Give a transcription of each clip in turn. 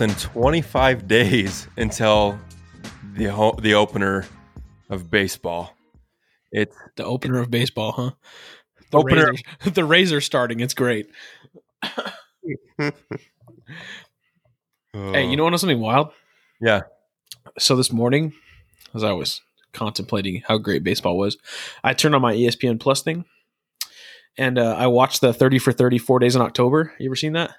Than 25 days until the ho- the opener of baseball. It's The opener of baseball, huh? The Opener- Razors, the Razors starting. It's great. Hey, you know what? Something wild. Yeah. So this morning, as I was contemplating how great baseball was, I turned on my ESPN Plus thing, and uh, I watched the Thirty for Thirty Four Days in October. You ever seen that?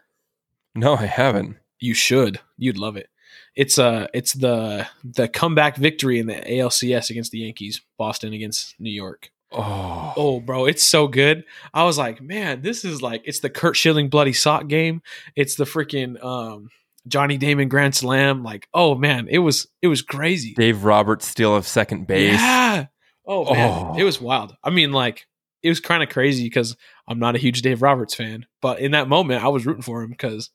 No, I haven't. You should. You'd love it. It's uh it's the the comeback victory in the ALCS against the Yankees, Boston against New York. Oh, Oh, bro, it's so good. I was like, man, this is like it's the Curt Schilling bloody sock game. It's the freaking um Johnny Damon Grand Slam. Like, oh man, it was it was crazy. Dave Roberts steal of second base. Yeah. Oh man, Oh. it was wild. I mean, like it was kind of crazy because I'm not a huge Dave Roberts fan, but in that moment, I was rooting for him because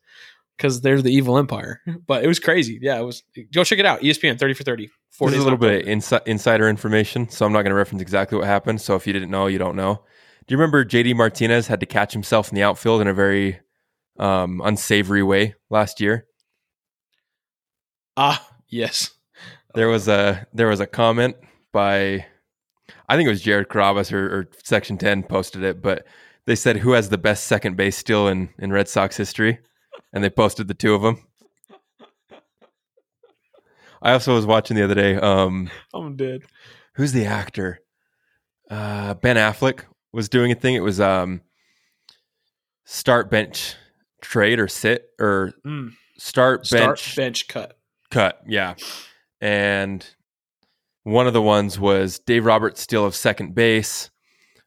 because they're the evil empire. But it was crazy. Yeah, it was. Go check it out. ESPN thirty for thirty. Four This is a little bit insi- insider information, so I'm not going to reference exactly what happened. So if you didn't know, you don't know. Do you remember JD Martinez had to catch himself in the outfield in a very um, unsavory way last year? Ah, yes. There was a there was a comment by I think it was Jared Carrabis or, or Section Ten posted it, but they said who has the best second base steal in in Red Sox history, and they posted the two of them. I also was watching the other day. Um, I'm dead. who's the actor? Uh, ben Affleck was doing a thing. It was um, start bench trade or sit or Mm. start Start bench bench cut. cut. Yeah, and one of the ones was Dave Roberts still of second base.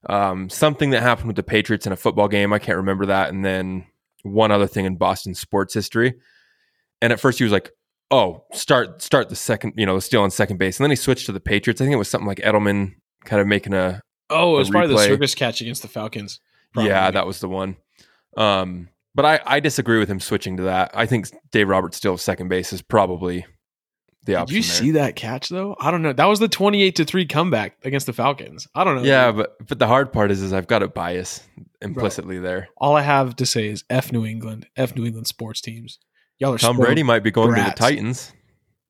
Um, something that happened with the Patriots in a football game. I can't remember that. And then one other thing in Boston sports history. And at first he was like, "Oh, start start the second, you know, the steal on second base." And then he switched to the Patriots. I think it was something like Edelman kind of making a Oh, it was probably the circus catch against the Falcons. Probably. yeah, that was the one. Um, but I I disagree with him switching to that. I think Dave Roberts still second base is probably the Did you there. see that catch though? I don't know. That was the 28 to 3 comeback against the Falcons. I don't know. Yeah, but but the hard part is is I've got a bias implicitly there. All I have to say is F New England, F New England sports teams. Y'all are Tom. Brady might be going to the Titans.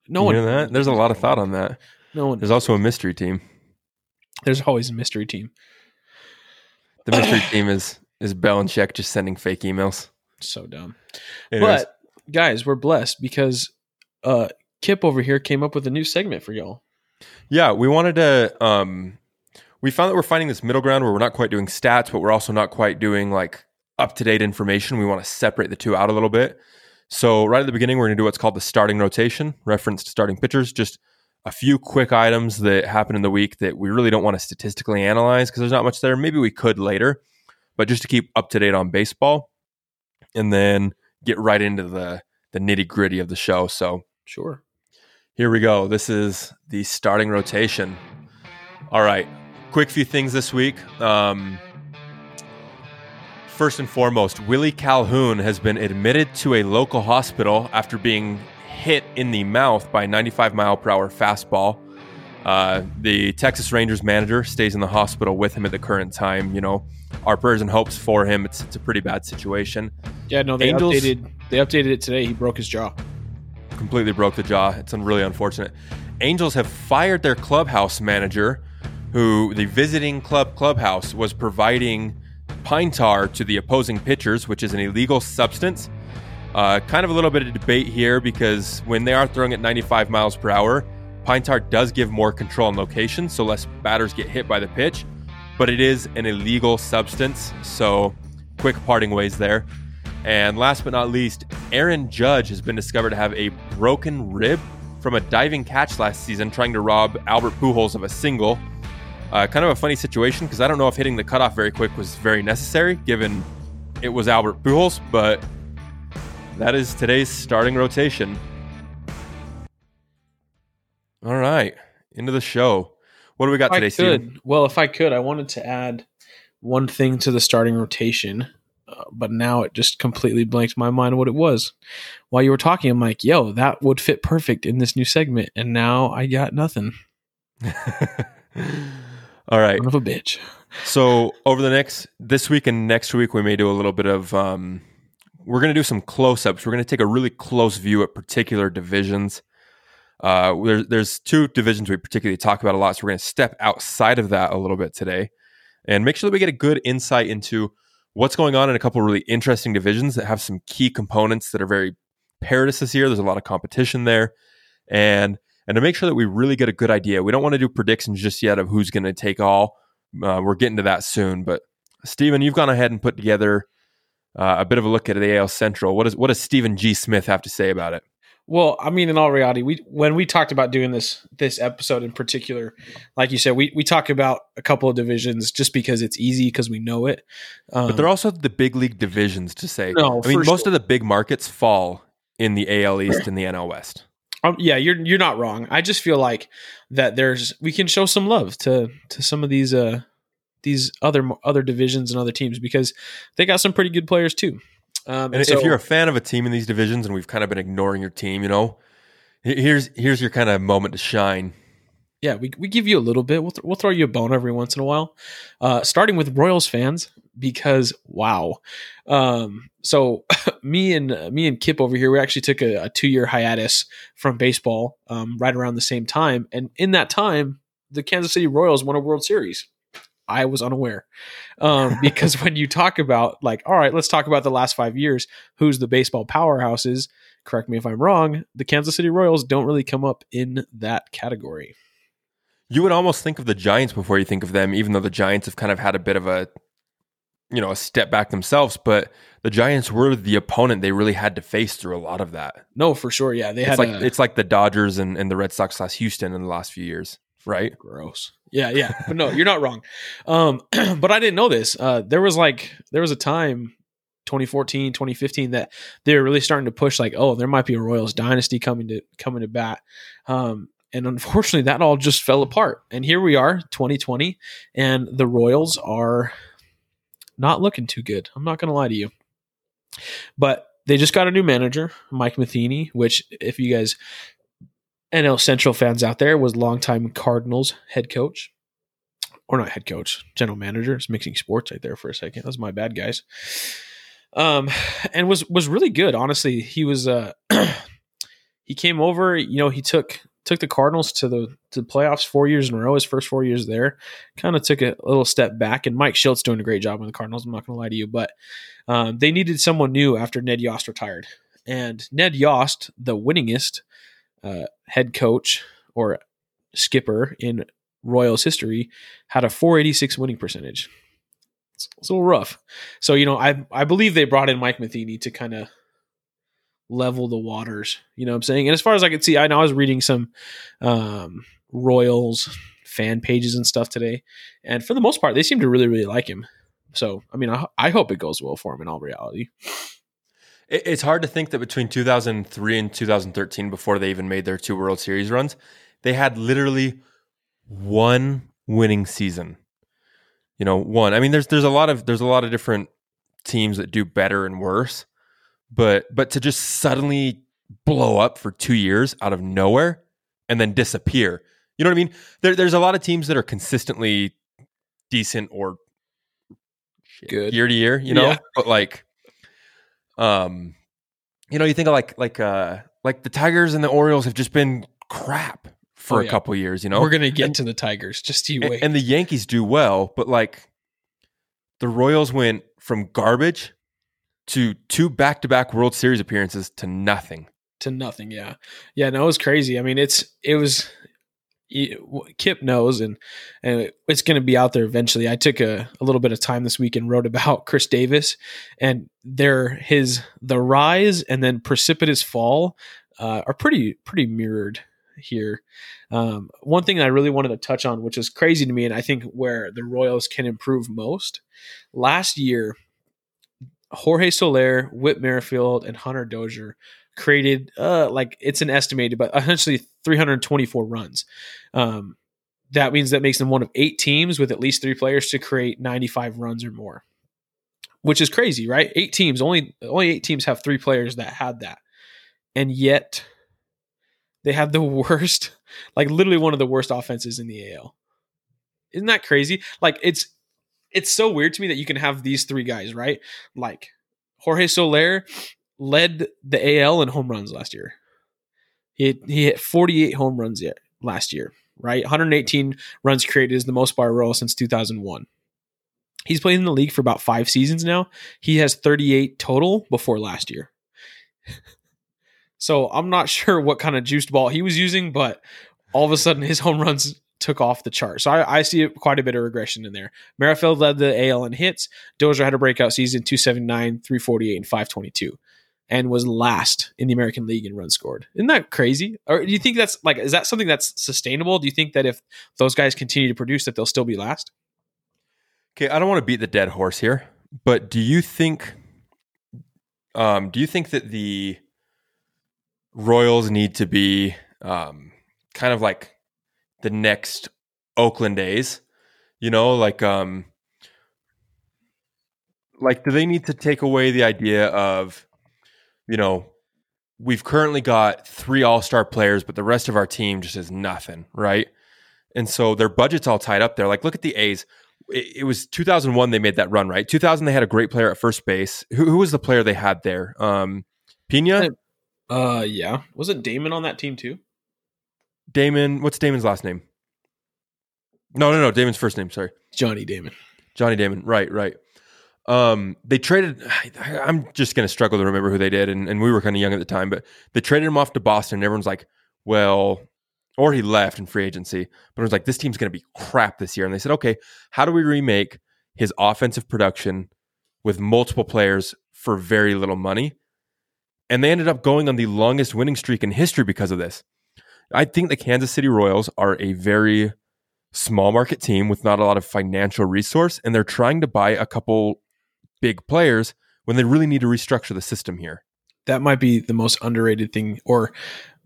No you one know that? There's a lot of thought on that. No one. There's also a mystery team. There's always a mystery team. The mystery team is is Belichick just sending fake emails. So dumb. Anyways, But guys, we're blessed because uh Kip over here came up with a new segment for y'all. yeah, we wanted to. Um, we found that we're finding this middle ground where we're not quite doing stats, but we're also not quite doing like up to date information. We want to separate the two out a little bit. So right at the beginning, we're going to do what's called the starting rotation, reference to starting pitchers. Just a few quick items that happen in the week that we really don't want to statistically analyze because there's not much there. Maybe we could later, but just to keep up to date on baseball, and then get right into the the nitty gritty of the show. So Sure. Here we go. This is the starting rotation. All right. Quick few things this week. Um, first and foremost, Willie Calhoun has been admitted to a local hospital after being hit in the mouth by a 95 mile per hour fastball. Uh, the Texas Rangers manager stays in the hospital with him at the current time. You know, our prayers and hopes for him. It's, it's a pretty bad situation. Yeah, no, they Angels- updated they updated it today. He broke his jaw. Completely broke the jaw. It's really unfortunate. Angels have fired their clubhouse manager, who the visiting club clubhouse was providing pine tar to the opposing pitchers, which is an illegal substance. Uh, kind of a little bit of debate here because when they are throwing at 95 miles per hour, pine tar does give more control and location, so less batters get hit by the pitch. But it is an illegal substance, so quick parting ways there. And last but not least, Aaron Judge has been discovered to have a broken rib from a diving catch last season, trying to rob Albert Pujols of a single. Uh, kind of a funny situation because I don't know if hitting the cutoff very quick was very necessary, given it was Albert Pujols. But that is today's starting rotation. All right, into the show. What do we got If I today, Stephen? well, if I could, I wanted to add one thing to the starting rotation, uh, but now it just completely blanked my mind what it was. While you were talking, I'm like, "Yo, that would fit perfect in this new segment," and now I got nothing. All right. Son of a bitch. So over the next this week and next week, we may do a little bit of um, we're going to do some close ups. We're going to take a really close view at particular divisions. Uh, there's there's two divisions we particularly talk about a lot, so we're going to step outside of that a little bit today, and make sure that we get a good insight into what's going on in a couple really interesting divisions that have some key components that are very perilous this year. There's a lot of competition there, and and to make sure that we really get a good idea. We don't want to do predictions just yet of who's going to take all. Uh, we're getting to that soon, but Stephen, you've gone ahead and put together uh, a bit of a look at the AL Central. What does what does Stephen G. Smith have to say about it? Well, I mean, in all reality, we when we talked about doing this this episode in particular, like you said, we we talk about a couple of divisions just because it's easy because we know it. Um, but they're also the big league divisions to say. No, I mean, most sure. of the big markets fall in the AL East and the NL West. Um, yeah, you're you're not wrong. I just feel like that there's we can show some love to to some of these uh these other other divisions and other teams because they got some pretty good players too. Um, and, and so, if you're a fan of a team in these divisions, and we've kind of been ignoring your team, you know, here's here's your kind of moment to shine. Yeah, we, we give you a little bit. We'll, th- we'll throw you a bone every once in a while. Uh, starting with Royals fans because wow. Um, so me and uh, me and Kip over here, we actually took a, a two year hiatus from baseball um, right around the same time, and in that time, the Kansas City Royals won a World Series. I was unaware. Um, because when you talk about, like, all right, let's talk about the last five years, who's the baseball powerhouses? Correct me if I'm wrong. The Kansas City Royals don't really come up in that category. You would almost think of the Giants before you think of them, even though the Giants have kind of had a bit of a, you know, a step back themselves. But the Giants were the opponent they really had to face through a lot of that. No, for sure. Yeah, they it's had like a, it's like the Dodgers and, and the Red Sox last Houston in the last few years, right? Gross. Yeah, yeah. But no, you're not wrong. Um, but I didn't know this. Uh, there was like there was a time 2014, 2015 that they were really starting to push like, oh, there might be a Royals dynasty coming to coming to bat. Um, and unfortunately that all just fell apart. And here we are, 2020, and the Royals are not looking too good. I'm not going to lie to you. But they just got a new manager, Mike Matheny, which if you guys NL Central fans out there was longtime Cardinals head coach, or not head coach, general manager. It's mixing sports right there for a second. That's my bad, guys. Um, and was was really good. Honestly, he was. Uh, he came over. You know, he took took the Cardinals to the to the playoffs four years in a row. His first four years there, kind of took a little step back. And Mike Shildt's doing a great job with the Cardinals. I'm not going to lie to you, but um, they needed someone new after Ned Yost retired. And Ned Yost, the winningest uh, head coach or skipper in Royals history, had a 486 winning percentage. It's, it's a little rough. So, you know, I I believe they brought in Mike Matheny to kind of level the waters. You know what I'm saying? And as far as I could see, I know I was reading some um, Royals fan pages and stuff today, and for the most part, they seem to really, really like him. So, I mean, I, I hope it goes well for him in all reality it's hard to think that between 2003 and 2013, before they even made their two World Series runs, they had literally one winning season. You know, one. I mean, there's there's a lot of there's a lot of different teams that do better and worse, but but to just suddenly blow up for two years out of nowhere and then disappear. You know what I mean? There, there's a lot of teams that are consistently decent or good year to year, you know, yeah. but like um, you know, you think of like like uh like the Tigers and the Orioles have just been crap for oh, yeah. a couple years. You know, we're gonna get and, to the Tigers. Just you and, wait. And the Yankees do well, but like the Royals went from garbage to two back to back World Series appearances to nothing. To nothing, yeah, yeah. No, it was crazy. I mean, it's it was Kip knows, and and it's going to be out there eventually. I took a, a little bit of time this week and wrote about Chris Davis and their his the rise and then precipitous fall uh, are pretty pretty mirrored here. Um, one thing I really wanted to touch on, which is crazy to me, and I think where the Royals can improve most, last year, Jorge Soler, Whit Merrifield, and Hunter Dozier created uh like it's an estimated but essentially 324 runs. Um that means that makes them one of eight teams with at least three players to create 95 runs or more which is crazy right? Eight teams only only eight teams have three players that had that. And yet they had the worst like literally one of the worst offenses in the AL isn't that crazy? Like it's it's so weird to me that you can have these three guys right? Like Jorge Soler led the AL in home runs last year. He he hit 48 home runs yet last year, right? 118 runs created is the most by a Royal since 2001. He's played in the league for about five seasons now. He has 38 total before last year. so I'm not sure what kind of juiced ball he was using, but all of a sudden his home runs took off the chart. So I, I see quite a bit of regression in there. Merrifield led the AL in hits. Dozier had a breakout season 279, 348, and 522 and was last in the American League in runs scored. Isn't that crazy? Or do you think that's like is that something that's sustainable? Do you think that if those guys continue to produce that they'll still be last? Okay, I don't want to beat the dead horse here, but do you think um do you think that the Royals need to be um kind of like the next Oakland A's? You know, like um like do they need to take away the idea of you know, we've currently got three all star players, but the rest of our team just is nothing, right? And so their budget's all tied up there. Like, look at the A's. It, it was 2001 they made that run, right? 2000 they had a great player at first base. Who, who was the player they had there? Um, Pena. Uh, yeah. Wasn't Damon on that team too? Damon. What's Damon's last name? No, no, no. Damon's first name. Sorry, Johnny Damon. Johnny Damon. Right, right. Um, they traded. I'm just going to struggle to remember who they did, and, and we were kind of young at the time, but they traded him off to Boston. And everyone's like, well, or he left in free agency, but it was like this team's going to be crap this year. And they said, okay, how do we remake his offensive production with multiple players for very little money? And they ended up going on the longest winning streak in history because of this. I think the Kansas City Royals are a very small market team with not a lot of financial resource, and they're trying to buy a couple big players when they really need to restructure the system here. That might be the most underrated thing or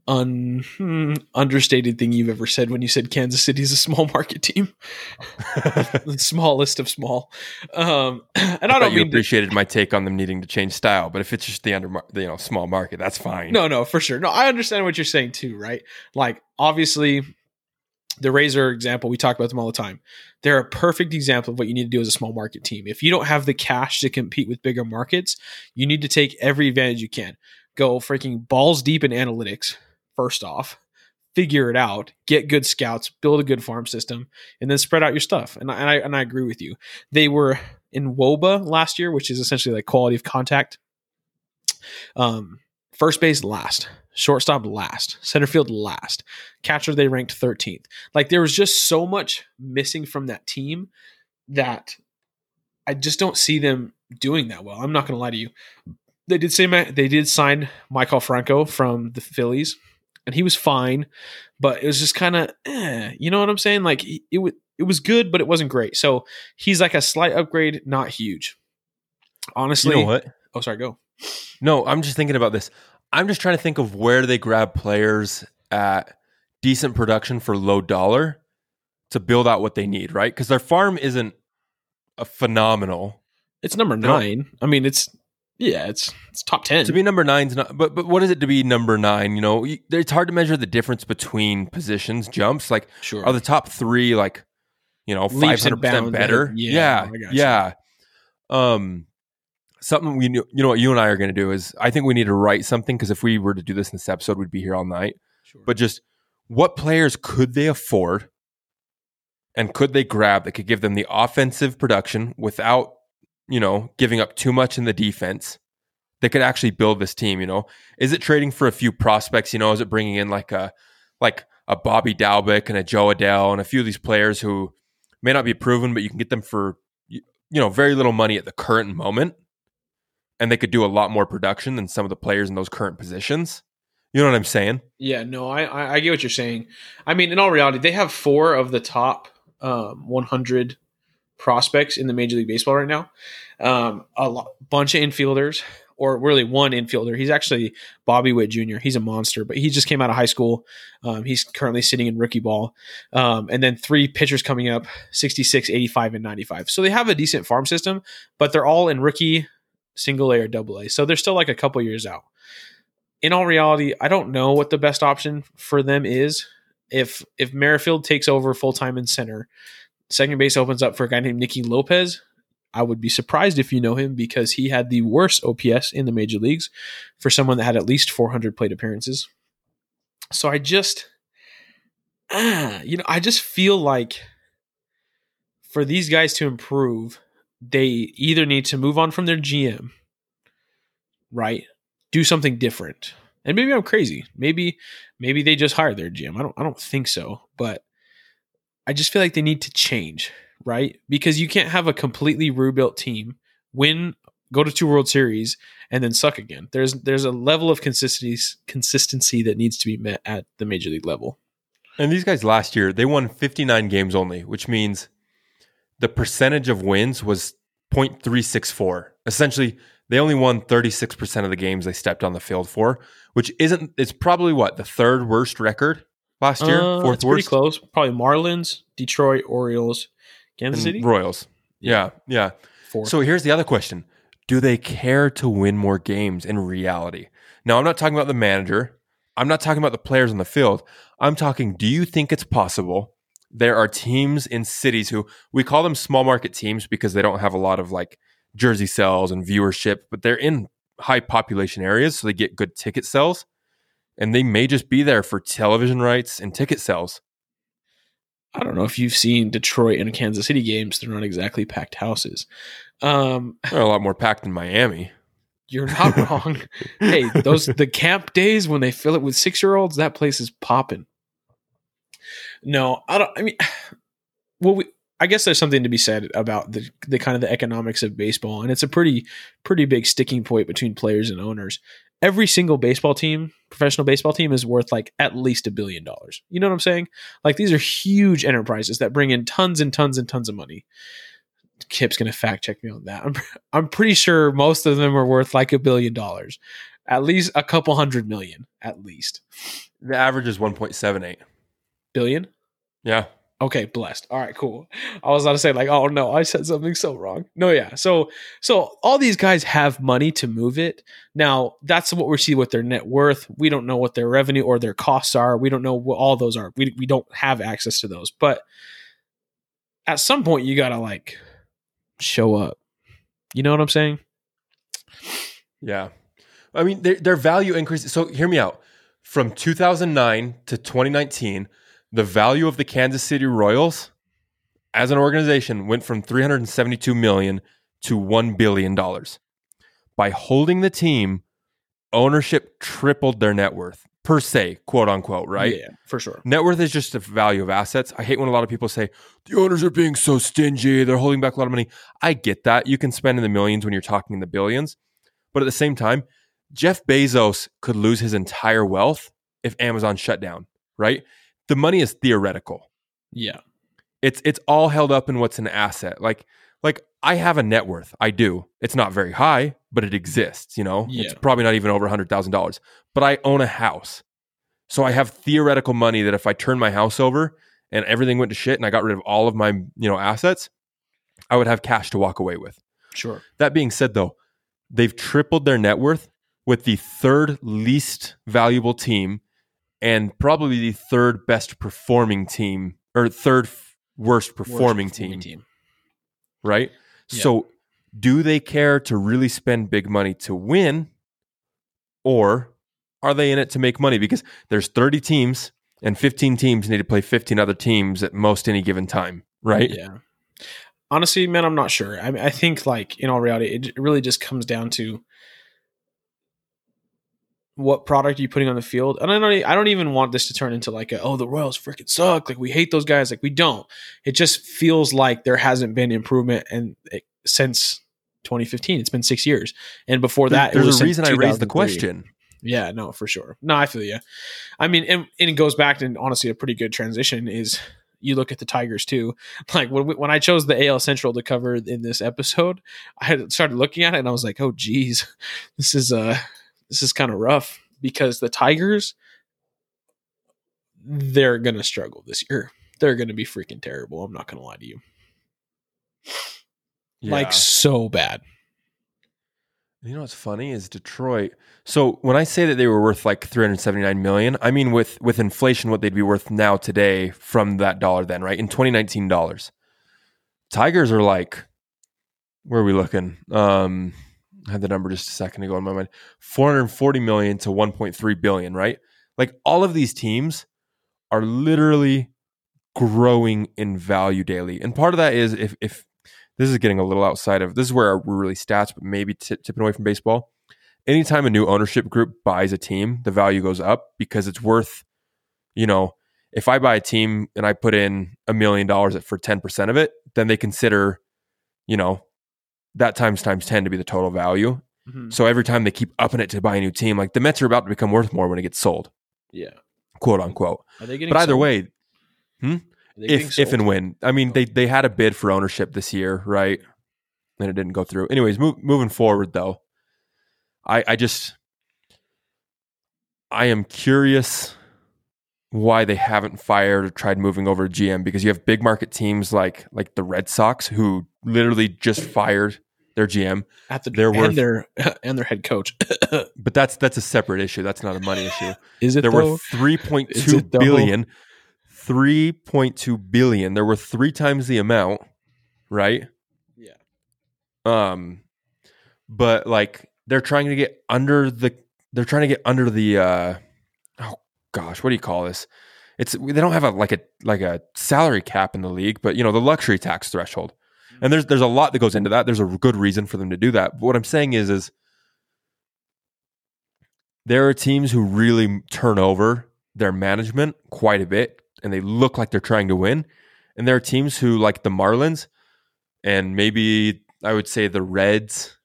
un, hmm, understated thing you've ever said when you said Kansas City is a small market team. the smallest of small. Um, and I, I don't you mean appreciated to, my take on them needing to change style, but if it's just the under you know small market, that's fine. No, no, for sure. No, I understand what you're saying too, right? Like obviously the Razor example, we talk about them all the time. They're a perfect example of what you need to do as a small market team. If you don't have the cash to compete with bigger markets, you need to take every advantage you can. Go freaking balls deep in analytics, first off, figure it out, get good scouts, build a good farm system, and then spread out your stuff. And I, and I, and I agree with you. They were in WOBA last year, which is essentially like quality of contact. Um, first base last shortstop last, center field last, catcher they ranked 13th. Like there was just so much missing from that team that I just don't see them doing that well. I'm not going to lie to you. They did say they did sign Maikel Franco from the Phillies, and he was fine, but it was just kind of, eh, you know what I'm saying? Like it, it, it was good, but it wasn't great. So he's like a slight upgrade, not huge. Honestly, you know what? Oh, sorry, go. No, I'm just thinking about this. I'm just trying to think of where they grab players at decent production for low dollar to build out what they need, right? Because their farm isn't a phenomenal. It's number nine. I mean, it's yeah, it's it's top ten. To be number nine's not, but but what is it to be number nine? You know, it's hard to measure the difference between positions jumps. Like, sure. are the top three like, you know, five hundred percent better? Yeah, yeah, yeah. Um, something we you know what you and I are going to do is I think we need to write something because if we were to do this in this episode, we'd be here all night. Sure. But just what players could they afford and could they grab that could give them the offensive production without you know giving up too much in the defense that could actually build this team you know is it trading for a few prospects you know is it bringing in like a like a bobby dalbec and a Jo Adell and a few of these players who may not be proven but you can get them for you know very little money at the current moment and they could do a lot more production than some of the players in those current positions. You know what I'm saying? Yeah, no, I I get what you're saying. I mean, in all reality, they have four of the top um, 100 prospects in the Major League Baseball right now. Um, a bunch of infielders, or really one infielder. He's actually Bobby Witt Jr. He's a monster, but he just came out of high school. Um, he's currently sitting in rookie ball. Um, and then three pitchers coming up 66, 85, and 95. So they have a decent farm system, but they're all in rookie single A or double A. So they're still like a couple years out. In all reality, I don't know what the best option for them is. If if Merrifield takes over full time in center, second base opens up for a guy named Nicky Lopez. I would be surprised if you know him because he had the worst OPS in the major leagues for someone that had at least 400 plate appearances. So I just, ah, you know, I just feel like for these guys to improve, they either need to move on from their GM, right? Do something different. And maybe I'm crazy. Maybe maybe they just hired their GM. I don't I don't think so, but I just feel like they need to change, right? Because you can't have a completely rebuilt team win go to two World Series and then suck again. There's there's a level of consistency consistency that needs to be met at the major league level. And these guys last year, they won 59 games only, which means the percentage of wins was 0.364. Essentially, they only won 36% of the games they stepped on the field for, which isn't it's probably what, the third worst record last year? Uh, Fourth it's pretty worst? close. Probably Marlins, Detroit, Orioles, Kansas And City. Royals. Yeah, yeah. Four. So here's the other question. Do they care to win more games in reality? Now, I'm not talking about the manager. I'm not talking about the players on the field. I'm talking, do you think it's possible there are teams in cities who we call them small market teams because they don't have a lot of like jersey sales and viewership, but they're in high population areas, so they get good ticket sales. And they may just be there for television rights and ticket sales. I don't know if you've seen Detroit and Kansas City games. They're not exactly packed houses. Um, They're a lot more packed in Miami. you're not wrong. hey, those the camp days when they fill it with six year olds, that place is popping. No, I don't. I mean, well, we, I guess there's something to be said about the the kind of the economics of baseball, and it's a pretty pretty big sticking point between players and owners. Every single baseball team, professional baseball team, is worth like at least a billion dollars. You know what I'm saying? Like these are huge enterprises that bring in tons and tons and tons of money. Kip's gonna fact check me on that. I'm I'm pretty sure most of them are worth like a billion dollars, at least a couple hundred million, at least The average is 1.78. billion. Yeah. Okay, blessed. All right, cool. I was about to say like, oh no, I said something so wrong. No, yeah. So, so all these guys have money to move it. Now, that's what we see with their net worth. We don't know what their revenue or their costs are. We don't know what all those are. We we don't have access to those. But at some point, you gotta like show up. You know what I'm saying? Yeah. I mean, their, their value increases. So hear me out. From 2009 to 2019, the value of the Kansas City Royals as an organization went from 372 million to 1 billion dollars. By holding the team, ownership tripled their net worth per se, quote unquote, right? Yeah, for sure. Net worth is just the value of assets. I hate when a lot of people say the owners are being so stingy, they're holding back a lot of money. I get that. You can spend in the millions when you're talking in the billions. But at the same time, Jeff Bezos could lose his entire wealth if Amazon shut down, right? The money is theoretical. Yeah. It's it's all held up in what's an asset. Like like I have a net worth. I do. It's not very high, but it exists, you know? It's probably not even over $100,000. But I own a house. So I have theoretical money that if I turn my house over and everything went to shit and I got rid of all of my, you know, assets, I would have cash to walk away with. Sure. That being said though, they've tripled their net worth with the third least valuable team and probably the third best performing team or third f- worst performing, Worst team, right? Yeah. So, do they care to really spend big money to win or are they in it to make money because there's 30 teams and 15 teams need to play 15 other teams at most any given time, right? Yeah. Honestly, man, I'm not sure. I mean, I think like in all reality, it really just comes down to what product are you putting on the field. And I don't, I don't even want this to turn into like, a, oh, the Royals freaking suck. Like we hate those guys. Like we don't. It just feels like there hasn't been improvement and it, since 2015. It's been six years, and before that, there's a reason I raised the question. Yeah, no, for sure. No, I feel you. I mean, and, and it goes back to honestly a pretty good transition is you look at the Tigers too. Like when we, when I chose the AL Central to cover in this episode, I started looking at it and I was like, oh geez, this is uh this is kind of rough because the Tigers they're gonna struggle this year. They're gonna be freaking terrible. I'm not gonna lie to you. Yeah. Like so bad. You know what's funny is Detroit. So when I say that they were worth like 379 million, I mean with with inflation what they'd be worth now today from that dollar then, right? In 2019 dollars. Tigers are like where are we looking? Um, I had the number just a second ago in my mind. 440 million to 1.3 billion, right? Like all of these teams are literally growing in value daily. And part of that is if if this is getting a little outside of this is where we're really stats, but maybe t- tipping away from baseball. Anytime a new ownership group buys a team, the value goes up because it's worth, you know, if I buy a team and I put in a million dollars for 10% of it, then they consider, you know, that times times 10 to be the total value. Mm-hmm. So every time they keep upping it to buy a new team, like the Mets are about to become worth more when it gets sold, Yeah. quote unquote. Are they getting But either sold? way, getting if if and when, I mean, they they had a bid for ownership this year, right? And it didn't go through. Anyways, move, moving forward though, I I just I am curious why they haven't fired or tried moving over to GM because you have big market teams like like the Red Sox who literally just fired their GM, at the they're and worth- their and their head coach. but that's that's a separate issue. That's not a money issue. Is it though? worth three point two billion. Three point two billion. They're worth three times the amount, right? yeah. Um, but like they're trying to get under the. They're trying to get under the. uh Oh gosh, what do you call this? It's they don't have a like a like a salary cap in the league, but you know the luxury tax threshold, and there's there's a lot that goes into that. There's a good reason for them to do that. But what I'm saying is is there are teams who really turn over their management quite a bit and they look like they're trying to win. And there are teams who, like the Marlins and maybe I would say the Reds,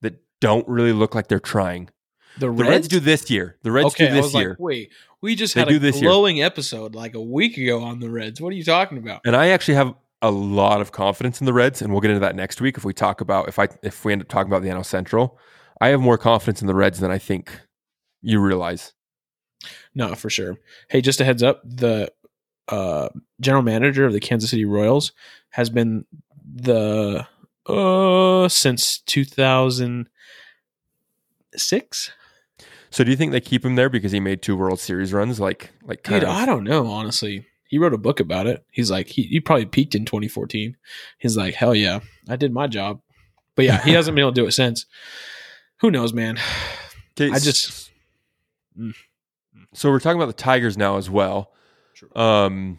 that don't really look like they're trying. The The Reds, Reds, do this year. The Reds okay, do I this was year. like, wait, we just They had a this year. glowing episode like a week ago on the Reds. What are you talking about? and I actually have a lot of confidence in the Reds, and we'll get into that next week if we talk about if I if we end up talking about the NL Central. I have more confidence in the Reds than I think you realize. No, for sure. Hey, just a heads up: the uh, general manager of the Kansas City Royals has been the uh since two thousand six. So do you think they keep him there because he made two World Series runs? Like like kind Dude, of I don't know. Honestly, he wrote a book about it. He's like, he, he probably peaked in 2014. He's like, hell yeah, I did my job. But yeah, he hasn't been able to do it since. Who knows, man? Okay, I just- Mm. so we're talking about the Tigers now as well. True. Um,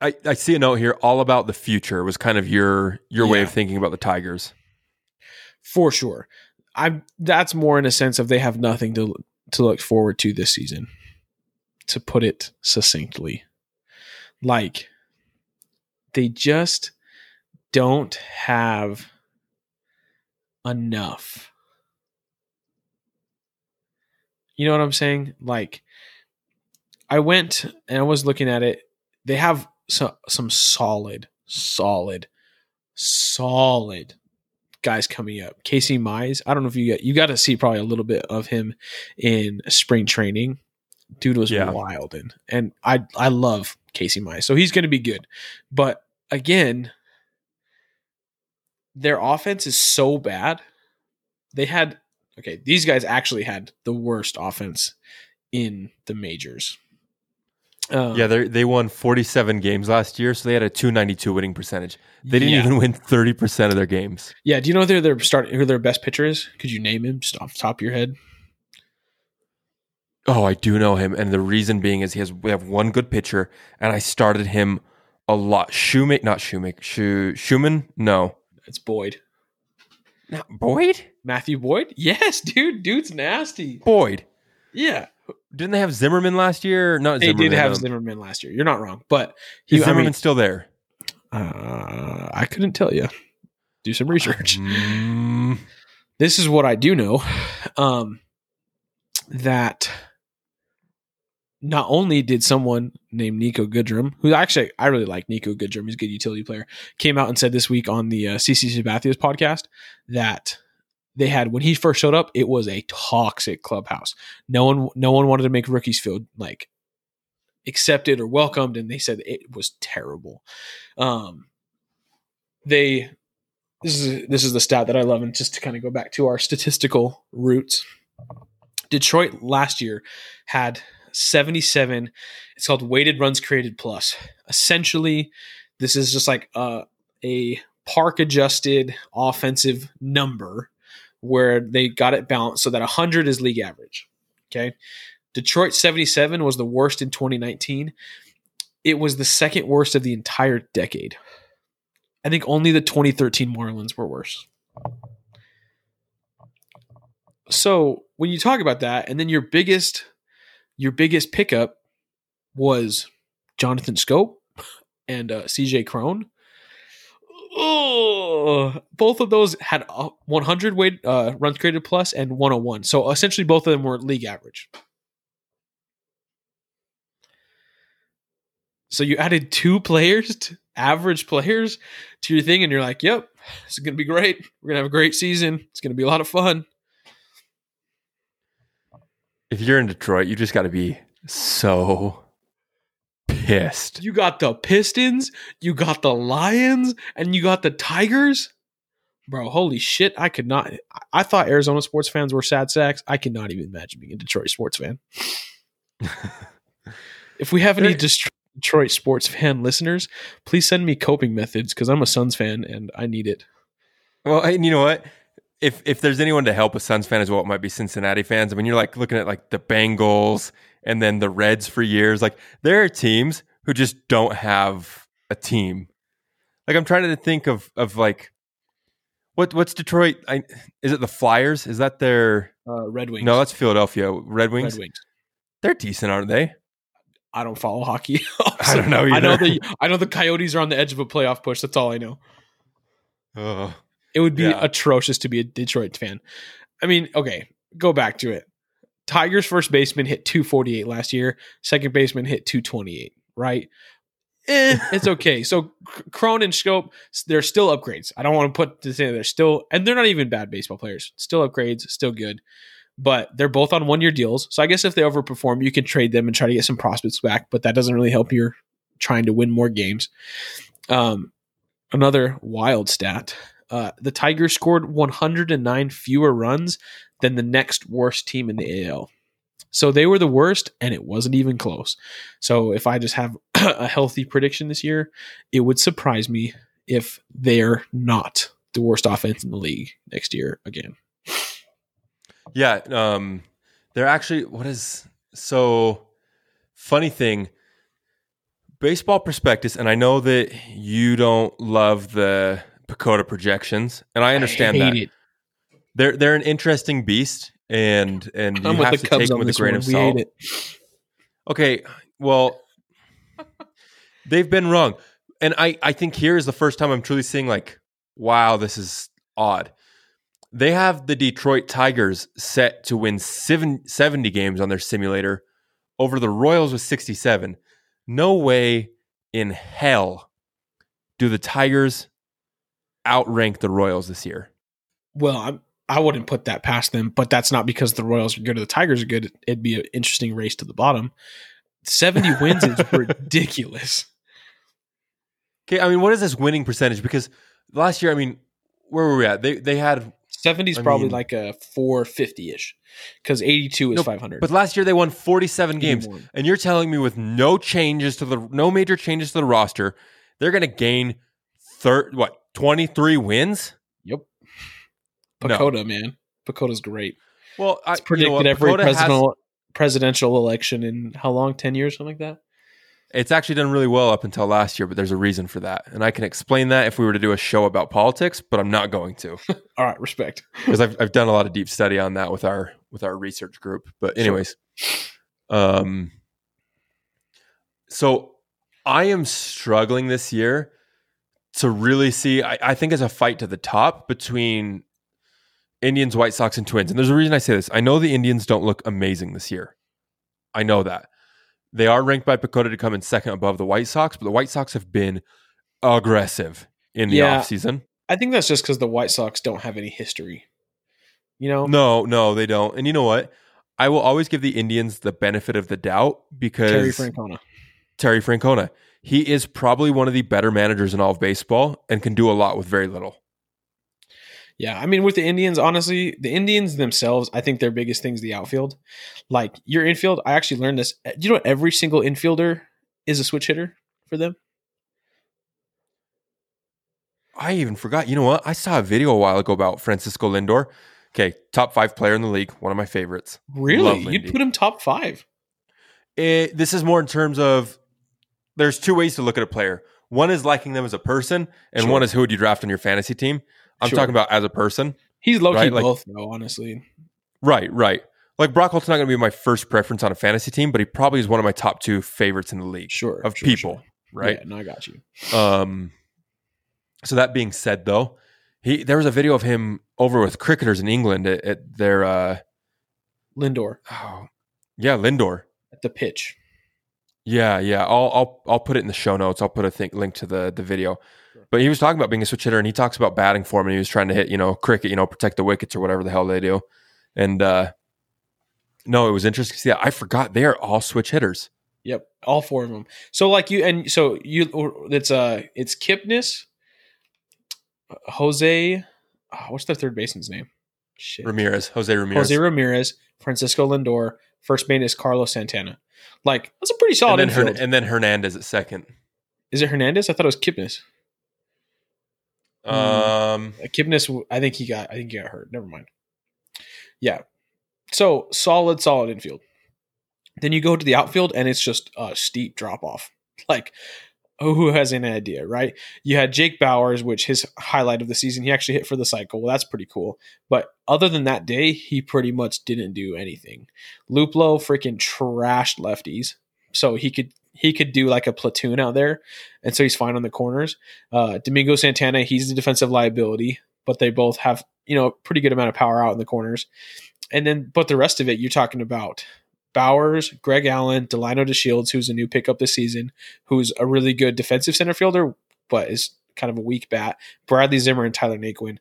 I I see a note here all about the future was kind of your your way of thinking about the Tigers. For sure. I that's more in a sense of they have nothing to to look forward to this season. To put it succinctly. Like they just don't have enough. You know what I'm saying? Like I went and I was looking at it. They have some some solid, solid, solid guys coming up. Casey Mize. I don't know if you got you got to see probably a little bit of him in spring training. Dude was Yeah. wild and and I I love Casey Mize. So he's going to be good. But again, their offense is so bad. They had okay, these guys actually had the worst offense in the majors. Um, Yeah, they they won 47 games last year, so they had a 292 winning percentage. They didn't yeah. even win 30% of their games. Yeah, do you know who their their start who their best pitcher is? Could you name him just off the top of your head? Oh, I do know him, and the reason being is he has we have one good pitcher, and I started him a lot. Shoemake, not Shoemake, Schu, Schumann, no, It's Boyd. not Boyd. Matthew Boyd? Yes, dude. Dude's nasty. Boyd. Yeah. Didn't they have Zimmermann last year? Not They Zimmermann. did have um, Zimmermann last year. You're not wrong. But Is he, I Zimmermann mean, still there? uh, I couldn't tell you. Do some research. Mm, this is what I do know. Um, that not only did someone named Niko Goodrum, who actually I really like Niko Goodrum, he's a good utility player, came out and said this week on the uh, CC Sabathia's podcast that they had when he first showed up, it was a toxic clubhouse. No one, no one wanted to make rookies feel like accepted or welcomed, and they said it was terrible. Um, they this is this is the stat that I love, and just to kind of go back to our statistical roots. Detroit last year had 77. It's called weighted runs created plus. Essentially, this is just like uh, a, a park adjusted offensive number where they got it balanced so that 100 is league average. Okay. Detroit 77 was the worst in 2019. It was the second worst of the entire decade. I think only the 2013 Marlins were worse. So when you talk about that, and then your biggest your biggest pickup was Jonathan Schoop and uh, CJ Cron. Oh, both of those had 100 weight uh, runs created plus and 101. So essentially, both of them were league average. So you added two players, to, average players, to your thing, and you're like, "Yep, this is gonna be great. We're gonna have a great season. It's gonna be a lot of fun." If you're in Detroit, you just got to be so pissed. You got the Pistons, you got the Lions, and you got the Tigers. Bro, holy shit. I could not. I thought Arizona sports fans were sad sacks. I cannot even imagine being a Detroit sports fan. if we have any Detroit sports fan listeners, please send me coping methods because I'm a Suns fan and I need it. Well, and you know what? If if there's anyone to help a Suns fan as well, it might be Cincinnati fans. I mean, you're like looking at like the Bengals and then the Reds for years. Like there are teams who just don't have a team. Like I'm trying to think of of like what what's Detroit? I, is it the Flyers? Is that their uh, Red Wings? No, that's Philadelphia Red Wings. Red Wings. They're decent, aren't they? I don't follow hockey. I don't know. Either. I know the I know the Coyotes are on the edge of a playoff push. That's all I know. Oh, it would be yeah. atrocious to be a Detroit fan. I mean, okay, go back to it. Tigers first baseman hit 248 last year. Second baseman hit 228, right? Eh, it's okay. So Cron and Schoop, they're still upgrades. I don't want to put this in. They're still, and they're not even bad baseball players. Still upgrades, still good. But they're both on one year deals. So I guess if they overperform, you can trade them and try to get some prospects back. But that doesn't really help you trying to win more games. Um, another wild stat: uh, the Tigers scored 109 fewer runs than the next worst team in the AL. So they were the worst, and it wasn't even close. So if I just have a healthy prediction this year, it would surprise me if they're not the worst offense in the league next year again. Yeah, um, they're actually what is so funny thing. Baseball prospectus, and I know that you don't love the PECOTA projections, and I understand I that. It. They're they're an interesting beast, and and you I'm have to Cubs take them with a grain one. of We salt. Okay, well, they've been wrong, and I I think here is the first time I'm truly seeing like, wow, this is odd. They have the Detroit Tigers set to win seven, 70 games on their simulator over the Royals with 67. No way in hell do the Tigers outrank the Royals this year. Well, I'm, I wouldn't put that past them, but that's not because the Royals are good or the Tigers are good. It'd be an interesting race to the bottom. 70 wins is ridiculous. Okay, I mean, what is this winning percentage? Because last year, I mean, where were we at? They they had 70 is probably mean- like a 450 ish because 82 is No, 500. But last year they won 47 games. And you're telling me with no changes to the no major changes to the roster, they're going to gain third what 23 wins? Yep. No. Man. PECOTA's great. Well, I It's predicted you know every PECOTA has- presidential presidential election in how long? 10 years, something like that? it's actually done really well up until last year, but there's a reason for that. And I can explain that if we were to do a show about politics, but I'm not going to All right, respect. because I've I've done a lot of deep study on that with our with our research group. But anyways, um so I am struggling this year to really see I, I think it's a fight to the top between Indians, White Sox, and Twins. And there's a reason I say this. I know the Indians don't look amazing this year. I know that. They are ranked by PECOTA to come in second above the White Sox, but the White Sox have been aggressive in the Yeah. offseason. I think that's just because the White Sox don't have any history. You know, No, no, they don't. And you know what? I will always give the Indians the benefit of the doubt because Terry Francona. Terry Francona. He is probably one of the better managers in all of baseball and can do a lot with very little. Yeah, I mean, with the Indians, honestly, the Indians themselves, I think their biggest thing is the outfield. Like your infield, I actually learned this. Do you know every single infielder is a switch hitter for them? I even forgot. You know what? I saw a video a while ago about Francisco Lindor. Okay, top five player in the league, one of my favorites. Really? You'd put him top five. It, this is more in terms of there's two ways to look at a player. One is liking them as a person, and Sure. one is who would you draft on your fantasy team. I'm Sure. talking about as a person. He's low key Right, like- both, though. Honestly, Right, right. Like Brock Holt's not going to be my first preference on a fantasy team, but he probably is one of my top two favorites in the league sure of sure, people. sure. Right. Yeah, no, I got you. Um. So that being said, though, he there was a video of him over with cricketers in England at, at their uh, Lindor oh, yeah, Lindor. at the pitch. Yeah, yeah. I'll I'll I'll put it in the show notes. I'll put a thing, link to the the video. Sure. But he was talking about being a switch hitter, and he talks about batting form, and he was trying to hit, you know, cricket, you know, protect the wickets or whatever the hell they do. And uh no, it was interesting. see. I forgot they are all switch hitters. Yep, all four of them. So like you and so you, it's uh, it's Kipnis, Jose. ah, what's their third baseman's name? Shit. Ramirez, Jose Ramirez, Jose Ramirez, Francisco Lindor. First base is Carlos Santana. Like that's a pretty solid and then. Hern- and then Hernandez at second. is it Hernandez? I thought it was Kipnis. Hmm. Um, Uh, Kipnis, I think he got. I think he got hurt. Never mind. Yeah. So solid, solid infield. Then you go to the outfield, and it's just a steep drop off. Like, oh, who has any idea, right? You had Jake Bauers, which his highlight of the season, he actually hit for the cycle. Well, that's pretty cool. But other than that day, he pretty much didn't do anything. Luplow freaking trashed lefties, so he could he could do like a platoon out there, and so he's fine on the corners. Uh, Domingo Santana, he's the defensive liability, but they both have you know pretty good amount of power out in the corners. And then, but the rest of it, you're talking about Bauers, Greg Allen, Delino DeShields, who's a new pickup this season, who's a really good defensive center fielder, but is kind of a weak bat. Bradley Zimmer and Tyler Naquin.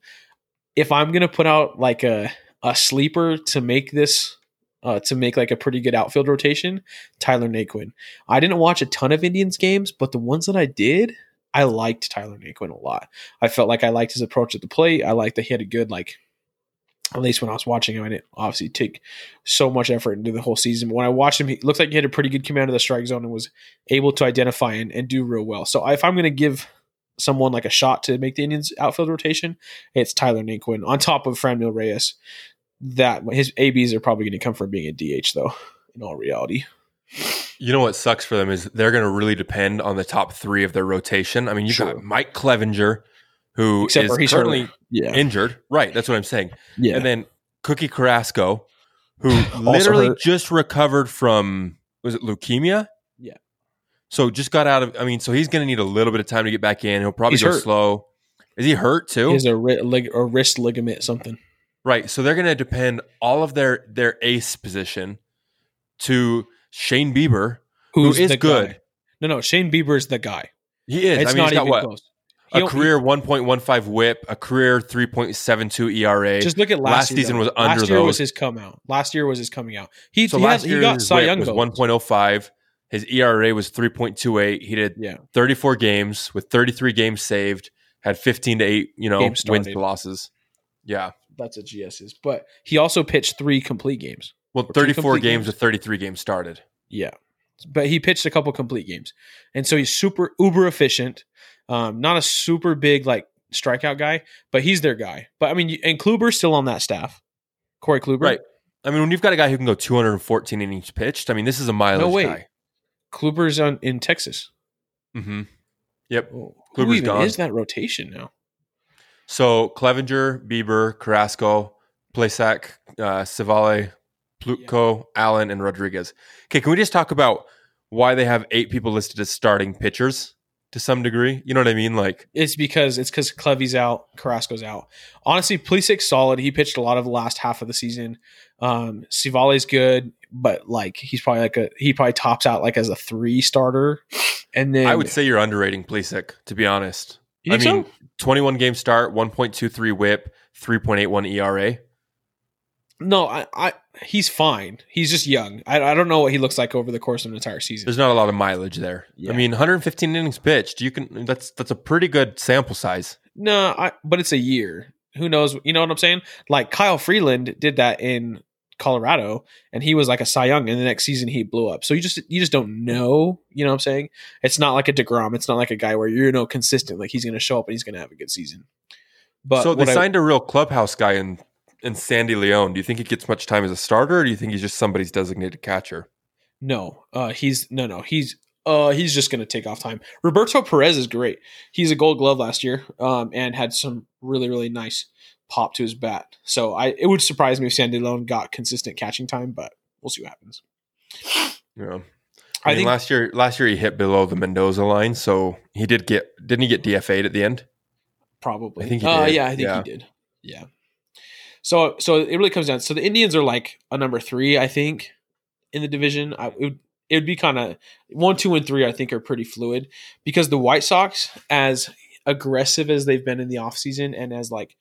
If I'm gonna put out like a a sleeper to make this. Uh, to make like a pretty good outfield rotation, Tyler Naquin. I didn't watch a ton of Indians games, but the ones that I did, I liked Tyler Naquin a lot. I felt like I liked his approach at the plate. I liked that he had a good like. At least when I was watching him, I didn't obviously take so much effort into the whole season. But when I watched him, he looked like he had a pretty good command of the strike zone and was able to identify and, and do real well. So if I'm going to give someone like a shot to make the Indians outfield rotation, it's Tyler Naquin on top of Franmil Reyes. That his ABs are probably going to come from being a DH though. In all reality, you know what sucks for them is they're going to really depend on the top three of their rotation. I mean, you've Sure. got Mike Clevinger, who except is he's currently hurt. Yeah, injured. Right, that's what I'm saying. yeah. And then Cookie Carrasco, who literally hurt. just recovered from was it leukemia? Yeah. So just got out of. I mean, so he's going to need a little bit of time to get back in. He'll probably He's go hurt. slow. Is he hurt too? He has a, ri- lig- a wrist ligament something. Right. So they're going to depend all of their their ace position to Shane Bieber, who Who's good. guy. No, no, Shane Bieber's the guy. He is. It's I mean, not he's got even what close. A career 1.15 WHIP, a career 3.72 ERA. Just look at last, Last year, season though. was under Last year was his come out. Last year was his coming out. He, so he, last he year got Cy Young was 1.05. His ERA was 3.28. He did Yeah, 34 games with 33 games saved. Had 15 to eight, you know, wins to losses. Yeah. that's a GS's. But he also pitched three complete games. Well, 34 games games. with 33 games started. Yeah, but he pitched a couple complete games, and so he's super uber efficient. Um, not a super big like strikeout guy, but he's their guy. But I mean, and Kluber's still on that staff. Corey Kluber, Right. I mean, when you've got a guy who can go 214 innings pitched, I mean, this is a mileage No way. guy. Kluber's on in Texas. Mm-hmm. Yep. Oh, Kluber's who even gone. is that rotation now? So Clevinger, Bieber, Carrasco, Plesac, uh, Civale, Plutko, Allen, and Rodriguez. Okay, can we just talk about why they have eight people listed as starting pitchers to some degree? You know what I mean? Like, It's because it's because Clevy's out, Carrasco's out. Honestly, Plesac's solid. He pitched a lot of the last half of the season. Um, Civale's good, but like he's probably like a he probably tops out like as a three starter. And then I would say you're underrating Plesac, to be honest. you I mean, so? 21 game start, 1.23 whip, 3.81 ERA. No, I, I he's fine. He's just young. I, I don't know what he looks like over the course of an entire season. There's not a lot of mileage there. Yeah. I mean, 115 innings pitched. You can that's that's a pretty good sample size. No, I, but it's a year. Who knows? You know what I'm saying? Like Kyle Freeland did that in Colorado, and he was like a Cy Young, and the next season he blew up. So you just you just don't know. You know what I'm saying? It's not like a Degrom. It's not like a guy where you know consistent. Like he's going to show up and he's going to have a good season. But so they signed a real clubhouse guy in in Sandy Leon. Do you think he gets much time as a starter, or do you think he's just somebody's designated catcher? No, uh, he's no, no, he's uh, he's just going to take off time. Roberto Perez is great. He's a Gold Glove last year, um, and had some really, really nice pop to his bat. So I, it would surprise me if Sandy Leon got consistent catching time, but we'll see what happens. Yeah. I I, mean, think- last year last year he hit below the Mendoza line, so he did get didn't he get DFA'd at the end? Probably. I think he uh, yeah, I think Yeah. he did. Yeah. So, so it really comes down. So the Indians are like a number three, I think, in the division. I, it would it would be kind of one, two, and three. I think are pretty fluid because the White Sox, as aggressive as they've been in the offseason and as like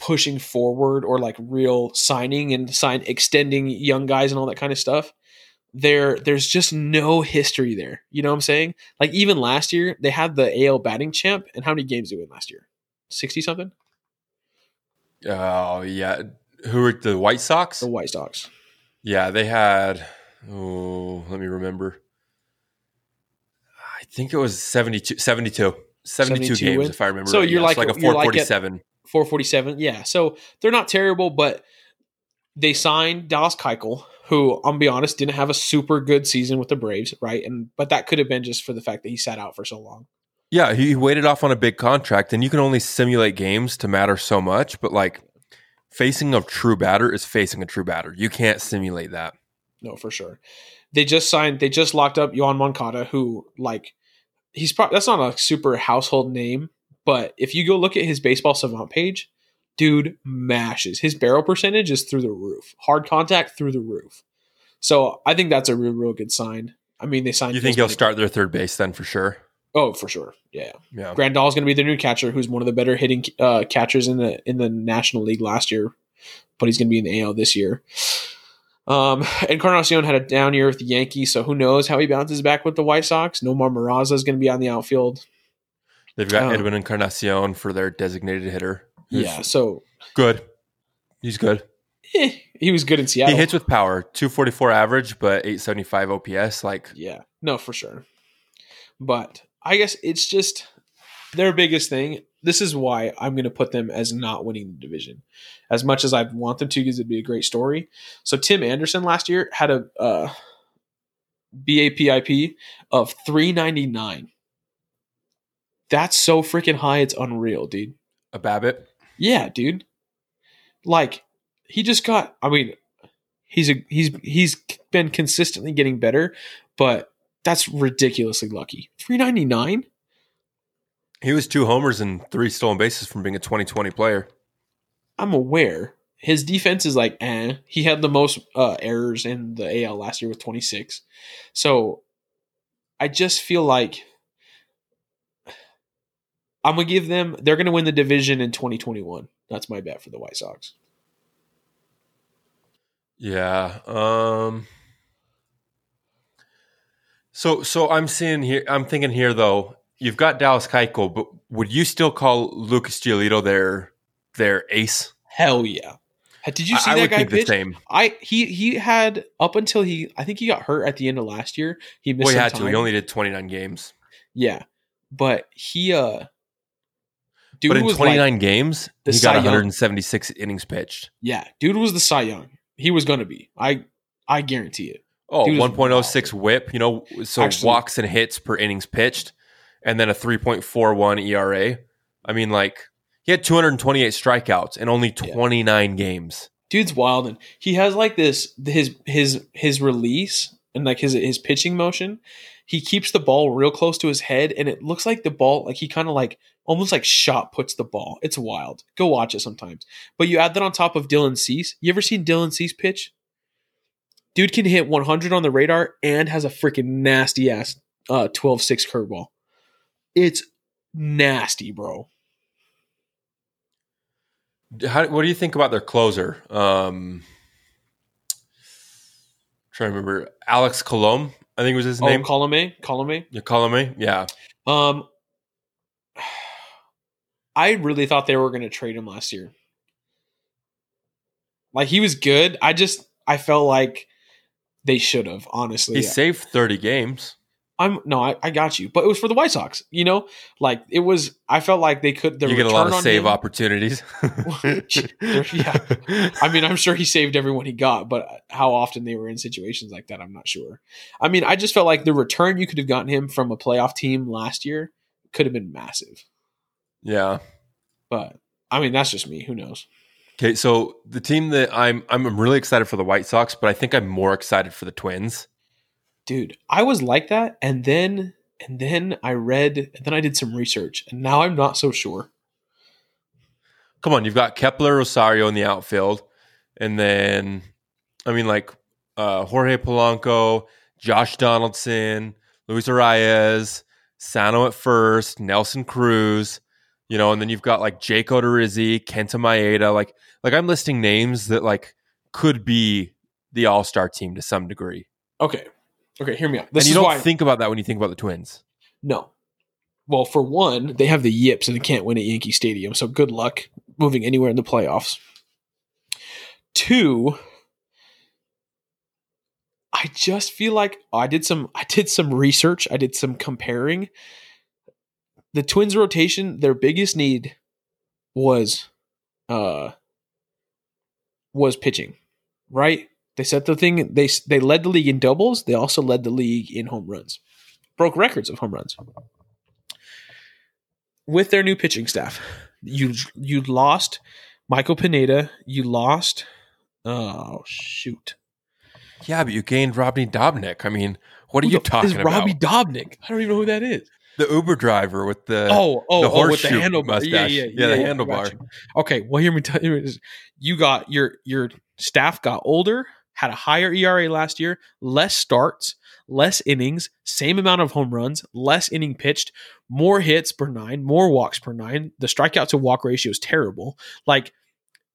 pushing forward or like real signing and sign extending young guys and all that kind of stuff there there's just no history there you know what i'm saying like even last year they had the al batting champ and how many games did they win last year 60 something Oh yeah. Who were the White Sox? the white sox Yeah, they had oh, let me remember. I think it was 72 72. 72, 72 games wins? if I remember. So right. you're Yeah, like- like a you're like 447. 447 yeah so they're not terrible but they signed dallas keuchel who i'm gonna be honest didn't have a super good season with the braves right and but that could have been just for the fact that he sat out for so long Yeah, he waited off on a big contract, and you can only simulate games to matter so much. But like, facing a true batter is facing a true batter. You can't simulate that. No, for sure. They just signed. They just locked up Yoan Moncada, who like he's probably that's not a super household name, but if you go look at his baseball savant page, dude mashes. His barrel percentage is through the roof. Hard contact through the roof. So I think that's a real, real good sign. I mean, they signed. You think he'll start their third base then for sure? Oh, for sure. Yeah. Yeah. Grandal's going to be the new catcher, who's one of the better hitting uh, catchers in the in the National League last year, but he's going to be in the AL this year. Um, Encarnacion had a down year with the Yankees, so who knows how he bounces back with the White Sox? Nomar Mazara is going to be on the outfield. They've got Oh. Edwin Encarnacion for their designated hitter. Yeah, so good. He's good. eh, he was good in Seattle. He hits with power, 244 average, but 875 OPS. Like, Yeah, no, for sure. But I guess it's just their biggest thing. This is why I'm going to put them as not winning the division, as much as I want them to, because it'd be a great story. So Tim Anderson last year had a uh, BABIP of 399. That's so freaking high. It's unreal, dude. a Babbitt. Yeah, dude. Like he just got. I mean, he's a he's he's been consistently getting better, but that's ridiculously lucky. Three ninety nine. He was two homers and three stolen bases from being a 2020 player. I'm aware his defense is like, eh. He had the most uh, errors in the AL last year with twenty six. So I just feel like I'm gonna give them. They're gonna win the division in 2021. That's my bet for the White Sox. Yeah. Um So so I'm seeing here I'm thinking here though, you've got Dallas Keuchel, but would you still call Lucas Giolito their their ace? Hell yeah! Did you see I, I that would guy think the pitch? same. I he he had up until he I think he got hurt at the end of last year. He missed Well, he had to. He only did 29 games. yeah, but he uh, dude but in was 29 like games, he got Cy Young. 176 innings pitched. yeah, dude was the Cy Young. He was gonna be. I I guarantee it. Oh, He was 1.06 whip, you know, so Actually- walks and hits per innings pitched, and then a 3.41 ERA. I mean, like, he had 228 strikeouts in only Yeah. 29 games. Dude's wild, and he has like this his his his release and like his his pitching motion. He keeps the ball real close to his head, and it looks like the ball like he kind of like almost like shot puts the ball. It's wild. Go watch it sometimes. But you add that on top of Dylan Cease. You ever seen Dylan Cease pitch? Dude can hit 100 on the radar and has a freaking nasty ass uh 12-6 curveball. It's nasty, bro. How, what do you think about their closer? Um, trying to remember. Alex Colomé, I think was his Oh, name. column A, column A. you calling me? Yeah. Um, I really thought they were going to trade him last year. Like he was good. I just I felt like they should have honestly. He saved 30 games. I'm no, I, I got you, but it was for the White Sox. You know, like it was. I felt like they could. The you get a lot of save him- opportunities. yeah. I mean, I'm sure he saved everyone he got, but how often they were in situations like that, I'm not sure. I mean, I just felt like the return you could have gotten him from a playoff team last year could have been massive. yeah. But I mean, that's just me. Who knows? Okay, so the team that I'm I'm really excited for the White Sox, but I think I'm more excited for the Twins. Dude, I was like that, and then and then I read, and then I did some research, and now I'm not so sure. Come on, you've got Kepler Rosario in the outfield, and then I mean like uh, Jorge Polanco, Josh Donaldson, Luis Arraez, Sano at first, Nelson Cruz, you know, and then you've got like Jake Odorizzi, Kenta Maeda, like like I'm listing names that like could be the All Star team to some degree. Okay, okay, hear me out. This and you don't why think about that when you think about the Twins. no. Well, for one, they have the Yips and they can't win at Yankee Stadium, so good luck moving anywhere in the playoffs. Two, I just feel like I did some I did some research, I did some comparing. The Twins rotation, their biggest need was uh was pitching, right? They set the thing they they led the league in doubles, they also led the league in home runs. Broke records of home runs. With their new pitching staff, you you lost Michael Pineda, you lost oh shoot. Yeah, but you gained Rodney Dobnak. I mean, what are Who you talking is about? Robbie Dobnak. I don't even know who that is. The Uber driver with the oh, oh, the oh, with the handlebar. mustache. Yeah, yeah, Yeah, the got handlebar. Okay, well, hear me tell you this. You got your your staff got older, had a higher ERA last year, less starts, less innings, same amount of home runs, less inning pitched, more hits per nine, more walks per nine. The strikeout to walk ratio is terrible. Like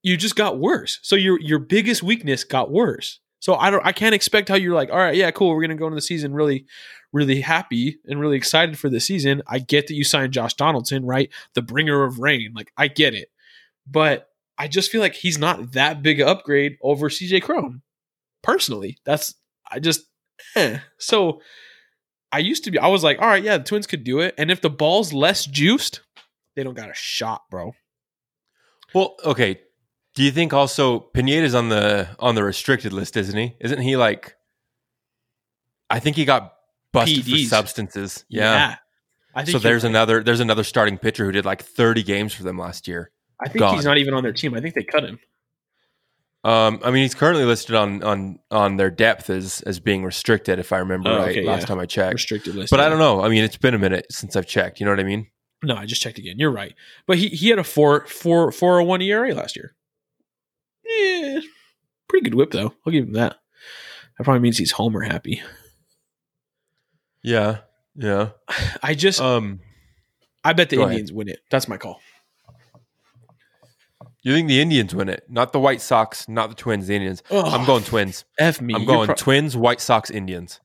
you just got worse. So your your biggest weakness got worse. So I don't I can't expect how you're like, all right, yeah, cool, we're gonna go into the season really, really happy and really excited for the season. I get that you signed Josh Donaldson, right? The bringer of rain. Like I get it. But I just feel like he's not that big an upgrade over CJ Cron. Personally. That's I just eh. so I used to be I was like, all right, yeah, the twins could do it. And if the ball's less juiced, they don't got a shot, bro. Well, okay. Do you think also Pineda's on the on the restricted list, isn't he? Isn't he like? I think he got busted PEDs. for substances. Yeah. I think So there's right. another there's another starting pitcher who did like 30 games for them last year. I think gone. he's not even on their team. I think they cut him. Um, I mean, he's currently listed on on on their depth as as being restricted, if I remember Oh, right. okay, last yeah. time I checked, Restricted list. but I don't know. I mean, it's been a minute since I've checked. You know what I mean? No, I just checked again. You're right. But he, he had a four four four oh one ERA last year. Yeah. Pretty good whip though. I'll give him that. That probably means he's homer happy. Yeah, yeah. I just Um, I bet the go ahead. Indians win it. That's my call. you think the Indians win it? Not the White Sox, not the Twins. The Indians. I'm going Twins. F me. I'm going pro- Twins, White Sox, Indians.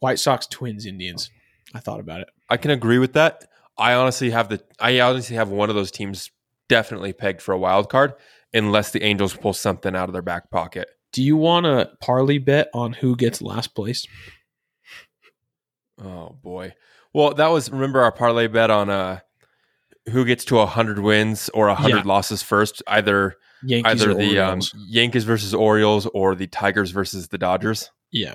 White Sox Twins Indians. I thought about it. I can agree with that. I honestly have the I honestly have one of those teams definitely pegged for a wild card, unless the Angels pull something out of their back pocket. Do you want to parlay bet on who gets last place? Oh boy. Well, that was remember our parlay bet on uh who gets to hundred wins or hundred Yeah. losses first, either Yankees either the um, Yankees versus Orioles or the Tigers versus the Dodgers. yeah.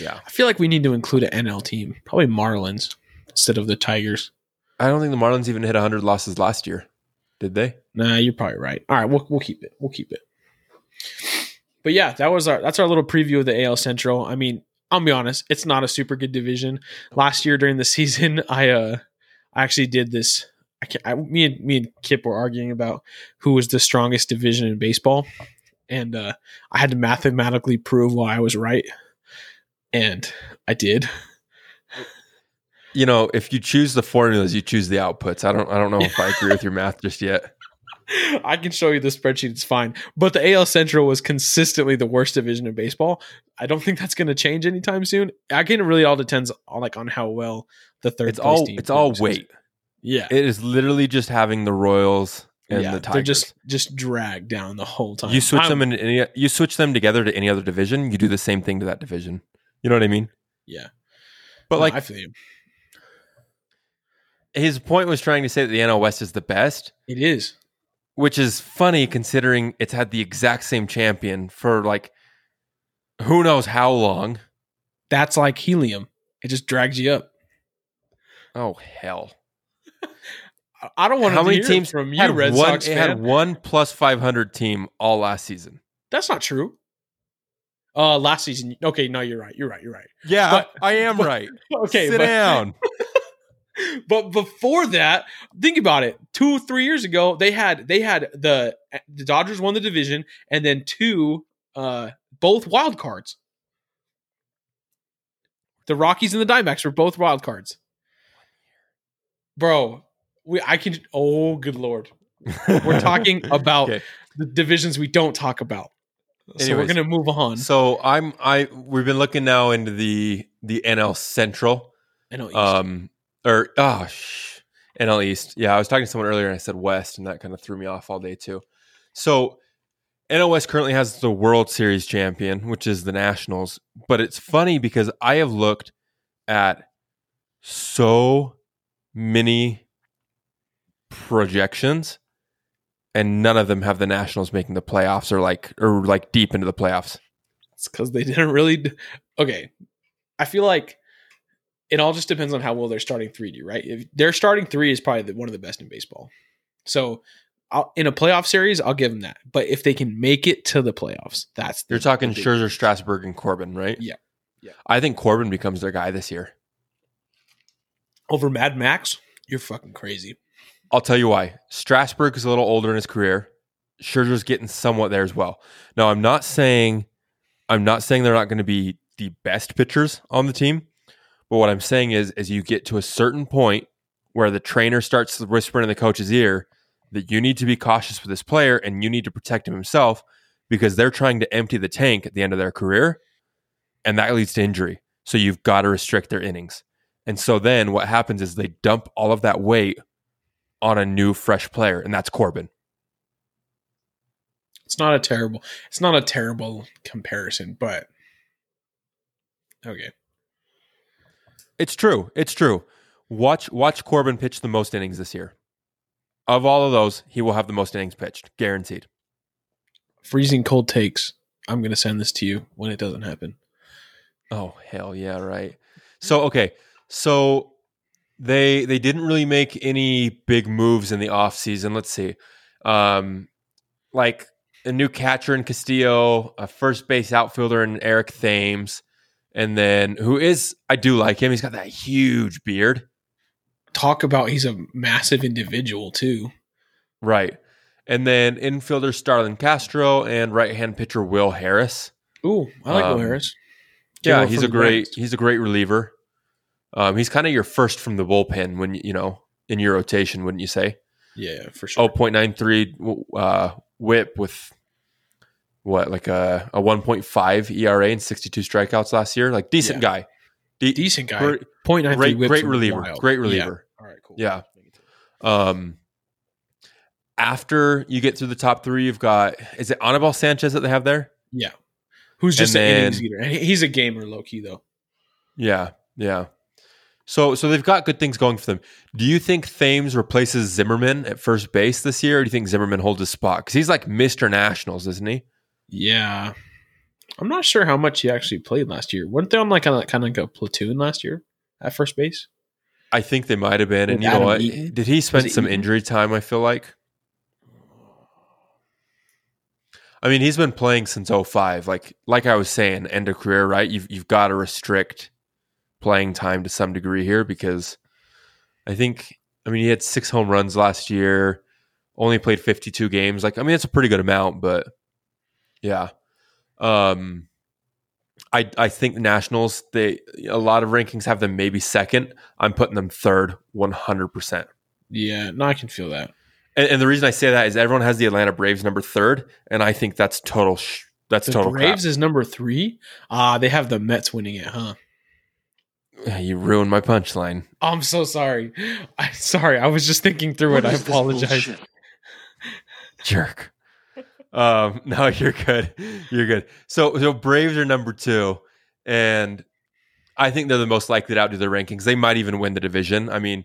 Yeah. I feel like we need to include an NL team. Probably Marlins instead of the Tigers. I don't think the Marlins even hit hundred losses last year. Did they? Nah, you're probably right. All right, we'll we'll keep it. We'll keep it. But yeah, that was our that's our little preview of the AL Central. I mean, I'll be honest, it's not a super good division. Last year during the season, I uh I actually did this. I, can't, I me and me and Kip were arguing about who was the strongest division in baseball, and uh, I had to mathematically prove why I was right, and I did. You know, if you choose the formulas, you choose the outputs. I don't I don't know if I agree with your math just yet. I can show you the spreadsheet. It's fine. But the AL Central was consistently the worst division in baseball. I don't think that's going to change anytime soon. I can really all depends on like on how well the third. It's all it's all weight. Yeah, It is literally just having the Royals and yeah, the they're Tigers. just just dragged down the whole time. you switch I'm- them in any, you switch them together to any other division, you do the same thing to that division. You know what I mean? Yeah. But No, like I feel you. His point was trying to say that the NL West is the best, It is. which is funny considering it's had the exact same champion for like who knows how long. That's like helium. It just drags you up. Oh hell! I- I don't want How to many teams from you, Red one? Sox it had one plus five hundred team all last season. That's not true. Uh, last season. Okay, no, you're right. You're right. You're right. Yeah, But- I am but- right. Okay, Sit but, down. but before that, think about it. Two, three years ago, they had they had the the Dodgers won the division, and then two, uh, both wild cards. The Rockies and the Diamondbacks were both wild cards. Bro, we I can. Oh, good lord, we're talking about Okay. the divisions we don't talk about. so we're gonna move on. So I'm I we've been looking now into the the NL Central. I know. East. Um or oh sh- NL East. Yeah, I was talking to someone earlier and I said West and that kind of threw me off all day too. So NL West currently has the World Series champion, which is the Nationals. But it's funny because I have looked at so many projections and none of them have the Nationals making the playoffs or like or like deep into the playoffs. It's because they didn't really. Okay, I feel like it all just depends on how well they're starting three D. Right? If their starting three is probably the, one of the best in baseball. So I'll, in a playoff series, I'll give them that. But if they can make it to the playoffs, that's the- You're talking the Scherzer, Strasburg, and Corbin, right? Yeah. Yeah. I think Corbin becomes their guy this year. over Mad Max. You're fucking crazy. I'll tell you why. Strasburg is a little older in his career. Scherzer's getting somewhat there as well. Now, I'm not saying I'm not saying they're not going to be the best pitchers on the team, but what I'm saying is, as you get to a certain point where the trainer starts whispering in the coach's ear that you need to be cautious with this player and you need to protect him himself because they're trying to empty the tank at the end of their career, and that leads to injury. So you've got to restrict their innings. And so then what happens is they dump all of that weight on a new fresh player, and that's Corbin. It's not a terrible. It's not a terrible comparison, but okay. It's true. It's true. Watch watch Corbin pitch the most innings this year. Of all of those, he will have the most innings pitched, guaranteed. Freezing cold takes. I'm gonna send this to you when it doesn't happen. Oh hell yeah, right. So okay, so they they didn't really make any big moves in the offseason. Let's see. Um like a new catcher in Castillo, a first base outfielder in Eric Thames, and then who is I do like him. He's got that huge beard. Talk about he's a massive individual too. Right. And then infielder Starlin Castro and right hand pitcher Will Harris. Ooh, I like Um, Will Harris. Came Yeah, he's a great Giants. he's a great reliever. Um, he's kind of your first from the bullpen when you know in your rotation, wouldn't you say? Yeah, for sure. Oh, 0.93 uh, whip with what like a, a 1.5 ERA and 62 strikeouts last year. Like decent Yeah. guy. De- decent guy. great, Point nine great, great reliever. Great reliever. All right, cool. Yeah. Um, after you get through the top three, you've got is it Anibal Sanchez that they have there? Yeah. Who's just And an innings eater. And He's a gamer, low key though. Yeah, yeah. So so they've got good things going for them. Do you think Thames replaces Zimmerman at first base this year, or do you think Zimmerman holds his spot? Because he's like Mr. Nationals, isn't he? Yeah. I'm not sure how much he actually played last year. Weren't they on like kind of kind of like a platoon last year at first base? I think they might have been. And With you know what? Eaton? Did he spend some Eaton? injury time? I feel like. I mean, he's been playing since 05. Like like I was saying, end of career, right? You've you've got to restrict playing time to some degree here because I think I mean he had six home runs last year, only played 52 games. Like I mean, it's a pretty good amount, but yeah. Um I I think the Nationals, they a lot of rankings have them maybe second. I'm putting them third 100%. Yeah, no, I can feel that. And, and the reason I say that is everyone has the Atlanta Braves number third, and I think that's total. Sh- that's The total. Braves is number three. Ah, they have the Mets winning it, huh? You ruined my punchline. I'm so sorry. I'm sorry. I was just thinking through it. I apologize. Jerk. Um, no, you're good. You're good. So, so Braves are number two, and I think they're the most likely to outdo their rankings. They might even win the division. I mean,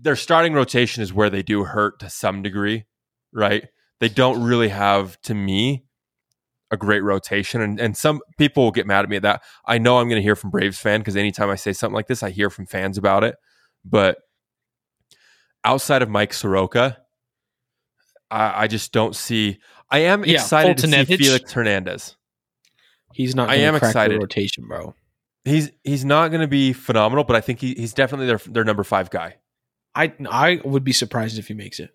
their starting rotation is where they do hurt to some degree, right? They don't really have, to me, a great rotation. And, and some people will get mad at me at that. I know I'm going to hear from Braves fan because anytime I say something like this, I hear from fans about it. But outside of Mike Soroka, I, I just don't see. I am Yeah, excited to see Felix Hernandez. He's not. I am excited. rotation, bro. He's he's not going to be phenomenal, but I think he, he's definitely their their number five guy. I I would be surprised if he makes it.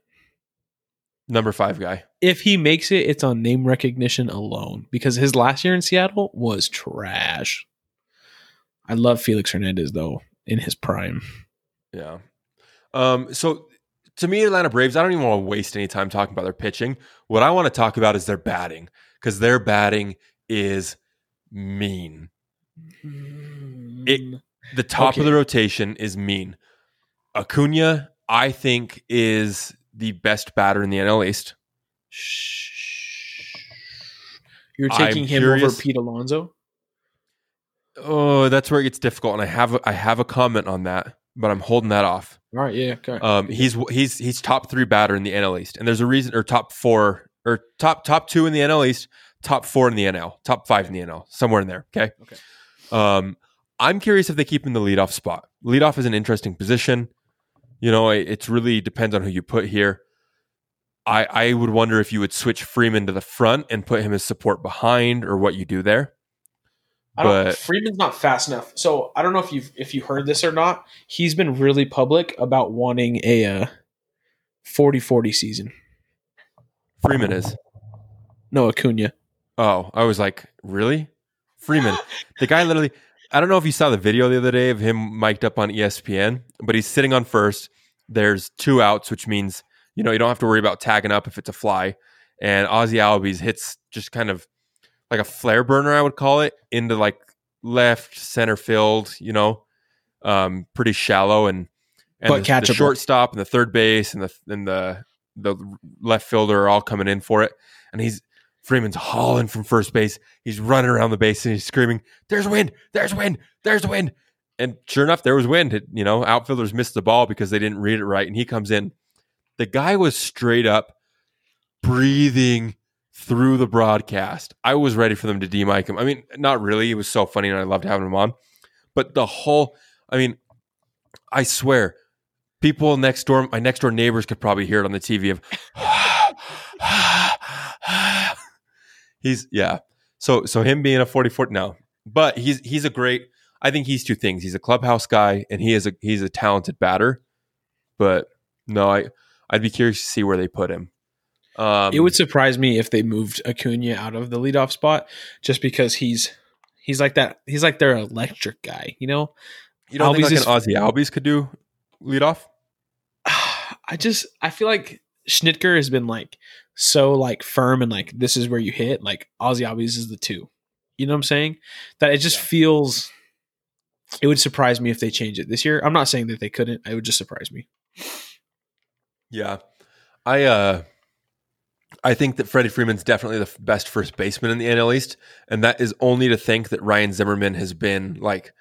Number five guy. If he makes it, it's on name recognition alone because his last year in Seattle was trash. I love Felix Hernandez though in his prime. Yeah. Um, so to me, Atlanta Braves, I don't even want to waste any time talking about their pitching. What I want to talk about is their batting because their batting is mean. It- mm. The top Okay. of the rotation is mean. Acuna, I think, is the best batter in the NL East. Shh. You're I'm taking him over Pete Alonso. Oh, that's where it gets difficult, and I have I have a comment on that, but I'm holding that off. All right, yeah, okay. Um, he's he's he's top three batter in the NL East, and there's a reason, or top four, or top top two in the NL East, top four in the NL, top five in the NL, somewhere in there. Okay. Okay. Um, I'm curious if they keep him in the leadoff spot. Leadoff is an interesting position. You know, it it's really depends on who you put here. I I would wonder if you would switch Freeman to the front and put him as support behind, or what you do there. I don't. but- Freeman's not fast enough. So I don't know if you have if you heard this or not. He's been really public about wanting a uh, 40-40 season. Freeman is. No, Acuna. Oh, I was like, really? Freeman. the guy literally, I don't know if you saw the video the other day of him mic'd up on ESPN, but he's sitting on first. There's two outs, which means, you know, you don't have to worry about tagging up if it's a fly. And Ozzy Albies hits just kind of like a flare burner, I would call it, into like left center field, you know, um, pretty shallow and, and But the, the shortstop and the third base and the and the the left fielder are all coming in for it. And he's Freeman's hauling from first base. He's running around the base and he's screaming, "There's wind! There's wind! There's wind!" And sure enough, there was wind. It- you know, outfielders missed the ball because they didn't read it right, and he comes in. The guy was straight up breathing through the broadcast. I was ready for them to demic him. I mean, not really. It was so funny, and I loved having him on. But the whole, I mean, I swear, people next door, my next door neighbors could probably hear it on the TV of. he's yeah. So so him being a 44 no. But he's he's a great I think he's two things. He's a clubhouse guy and he is a he's a talented batter. But no, I I'd be curious to see where they put him. Um it would surprise me if they moved Acuna out of the leadoff spot just because he's he's like that. He's like their electric guy. You know. you don't think Albies like is- an Ozzy Albies could do lead off? I just I feel like Snitker has been like so like firm and like this is where you hit. Like Ozzy Albies is the two. You know what I'm saying? That it just Yeah. feels. It would surprise me if they change it this year. I'm not saying that they couldn't. It would just surprise me. Yeah. I uh I think that Freddie Freeman's definitely the best first baseman in the NL East, and that is only to think that Ryan Zimmerman has been like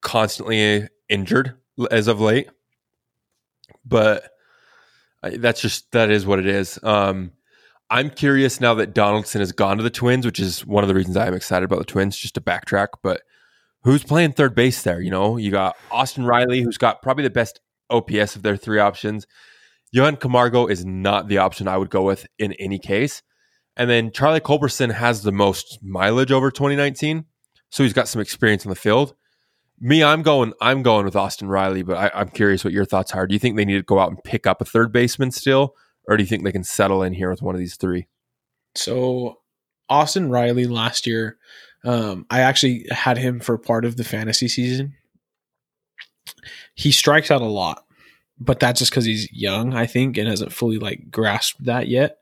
constantly injured as of late. But that's just that is what it is. Um I'm curious now that Donaldson has gone to the Twins, which is one of the reasons I'm excited about the Twins, just to backtrack. But who's playing third base there? You know, you got Austin Riley, who's got probably the best OPS of their three options. Johan Camargo is not the option I would go with in any case. And then Charlie Culberson has the most mileage over 2019, so he's got some experience on the field. Me, I'm going. I'm going with Austin Riley, but I, I'm curious what your thoughts are. Do you think they need to go out and pick up a third baseman still, or do you think they can settle in here with one of these three? So Austin Riley last year, um, I actually had him for part of the fantasy season. He strikes out a lot, but that's just because he's young, I think, and hasn't fully like grasped that yet.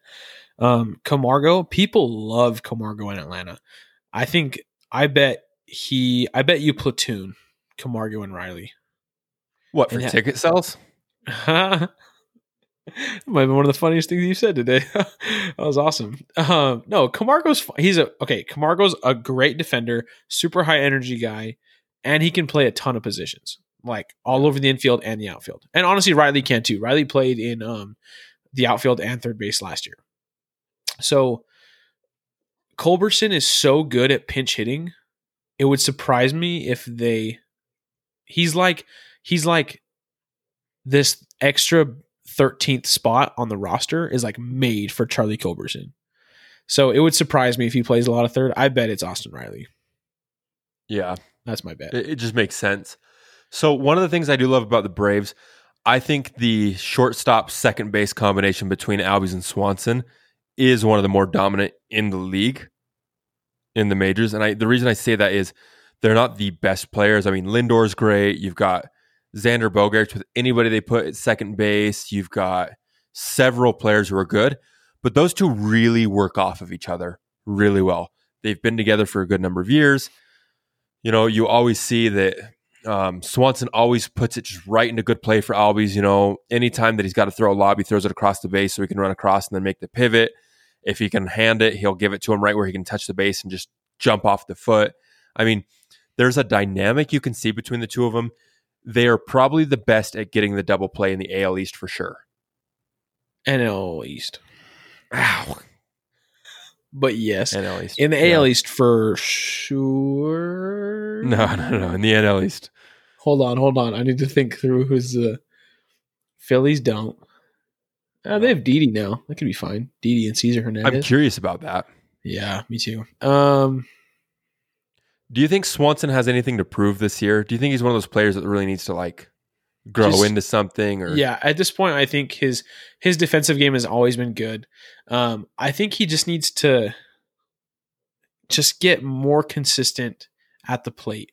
Um, Camargo, people love Camargo in Atlanta. I think I bet he I bet you platoon Camargo and Riley. What for And ha- ticket sales? Might been one of the funniest things you said today. that was awesome. Um, no, Camargo's he's a okay. Camargo's a great defender, super high energy guy, and he can play a ton of positions, like all over the infield and the outfield. And honestly, Riley can too. Riley played in um, the outfield and third base last year. So Culberson is so good at pinch hitting. It would surprise me if they. He's like he's like this extra 13th spot on the roster is like made for Charlie Culberson. So it would surprise me if he plays a lot of third. I bet it's Austin Riley. Yeah, That's my bet. it, it just makes sense. So one of the things I do love about the Braves, I think the shortstop second base combination between Albies and Swanson is one of the more dominant in the league in the majors. And I the reason I say that is they're not the best players. I mean, Lindor's great. You've got Xander Bogaerts with anybody they put at second base. You've got several players who are good, but those two really work off of each other really well. They've been together for a good number of years. You know, you always see that um, Swanson always puts it just right into good play for Albies. You know, anytime that he's got to throw a lob, he throws it across the base so he can run across and then make the pivot. If he can hand it, he'll give it to him right where he can touch the base and just jump off the foot. I mean, there's a dynamic you can see between the two of them. They are probably the best at getting the double play in the AL East for sure. NL East. Ow. But yes, NL East. in the Yeah. AL East for sure. No, no, no. In the NL East. Hold on, hold on. I need to think through who's the Phillies don't. Uh, they have Didi now. That could be fine. Didi and Cesar Hernandez. I'm curious about that. yeah, me too. Um, Do you think Swanson has anything to prove this year? Do you think he's one of those players that really needs to like grow Just- into something or Yeah, at this point, I think his his defensive game has always been good. Um, I think he just needs to just get more consistent at the plate.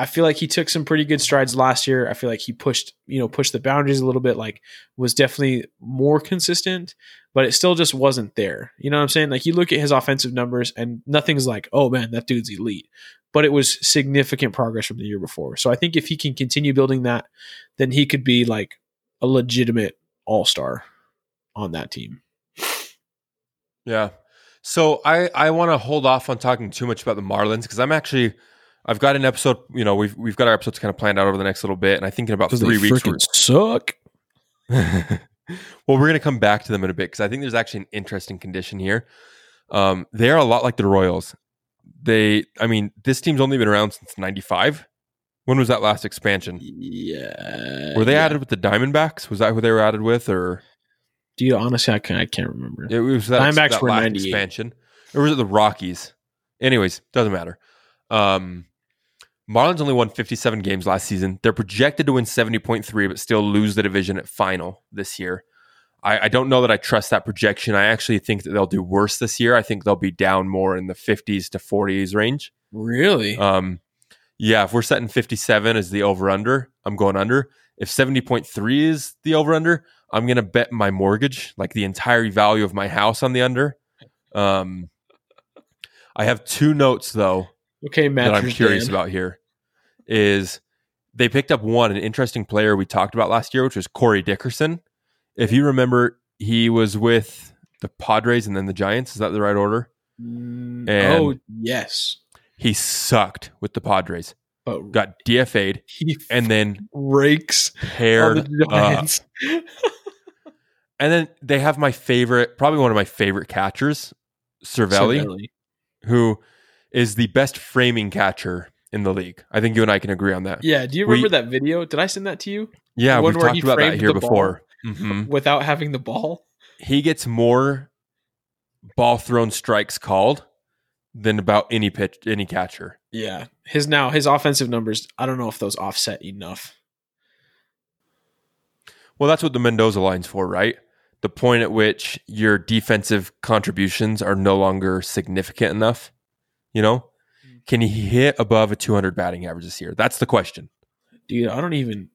I feel like he took some pretty good strides last year. I feel like he pushed, you know, pushed the boundaries a little bit. Like, was definitely more consistent, but it still just wasn't there. You know what I'm saying? Like, you look at his offensive numbers, and nothing's like, oh man, that dude's elite. But it was significant progress from the year before. So I think if he can continue building that, then he could be like a legitimate all star on that team. Yeah. So I I want to hold off on talking too much about the Marlins because I'm actually I've got an episode. You know, we've we've got our episodes kind of planned out over the next little bit, and I think in about three weeks. Suck. well, we're gonna come back to them in a bit because I think there's actually an interesting condition here. Um, they are a lot like the Royals. They, I mean, this team's only been around since '95. When was that last expansion? Yeah. Were they yeah. added with the Diamondbacks? Was that who they were added with, or Dude, honestly, I can't, I can't remember. it was that, Diamondbacks that were last 98. expansion, or was it the Rockies? Anyways, doesn't matter. Um, Marlins only won 57 games last season. They're projected to win 70.3, but still lose the division at final this year. I, I don't know that I trust that projection. I actually think that they'll do worse this year. I think they'll be down more in the 50s to 40s range. Really? Um, yeah, if we're setting 57 as the over under, I'm going under. If 70.3 is the over under, I'm going to bet my mortgage, like the entire value of my house on the under. Um, I have two notes though okay, Matt. that I'm curious about here is they picked up one, an interesting player we talked about last year, which was Corey Dickerson. If you remember, he was with the Padres and then the Giants. Is that the right order? Mm, And- oh, yes. He sucked with the Padres, got DFA'd, and then rakes paired the. Giants. And then they have my favorite, probably one of my favorite catchers, Cervelli, Cervelli. who is the best framing catcher in the league. I think you and I can agree on that. Yeah. Do you We- remember that video? Did I send that to you? Yeah, The we've where talked about that here before. Mhm. Without having the ball? He gets more ball thrown strikes called than about any pitch, any catcher. Yeah. His now his offensive numbers, I don't know if those offset enough. Well, that's what the Mendoza line's for, right? The point at which your defensive contributions are no longer significant enough. You know, can he hit above a 200 batting average this year? That's the question. Dude, I don't even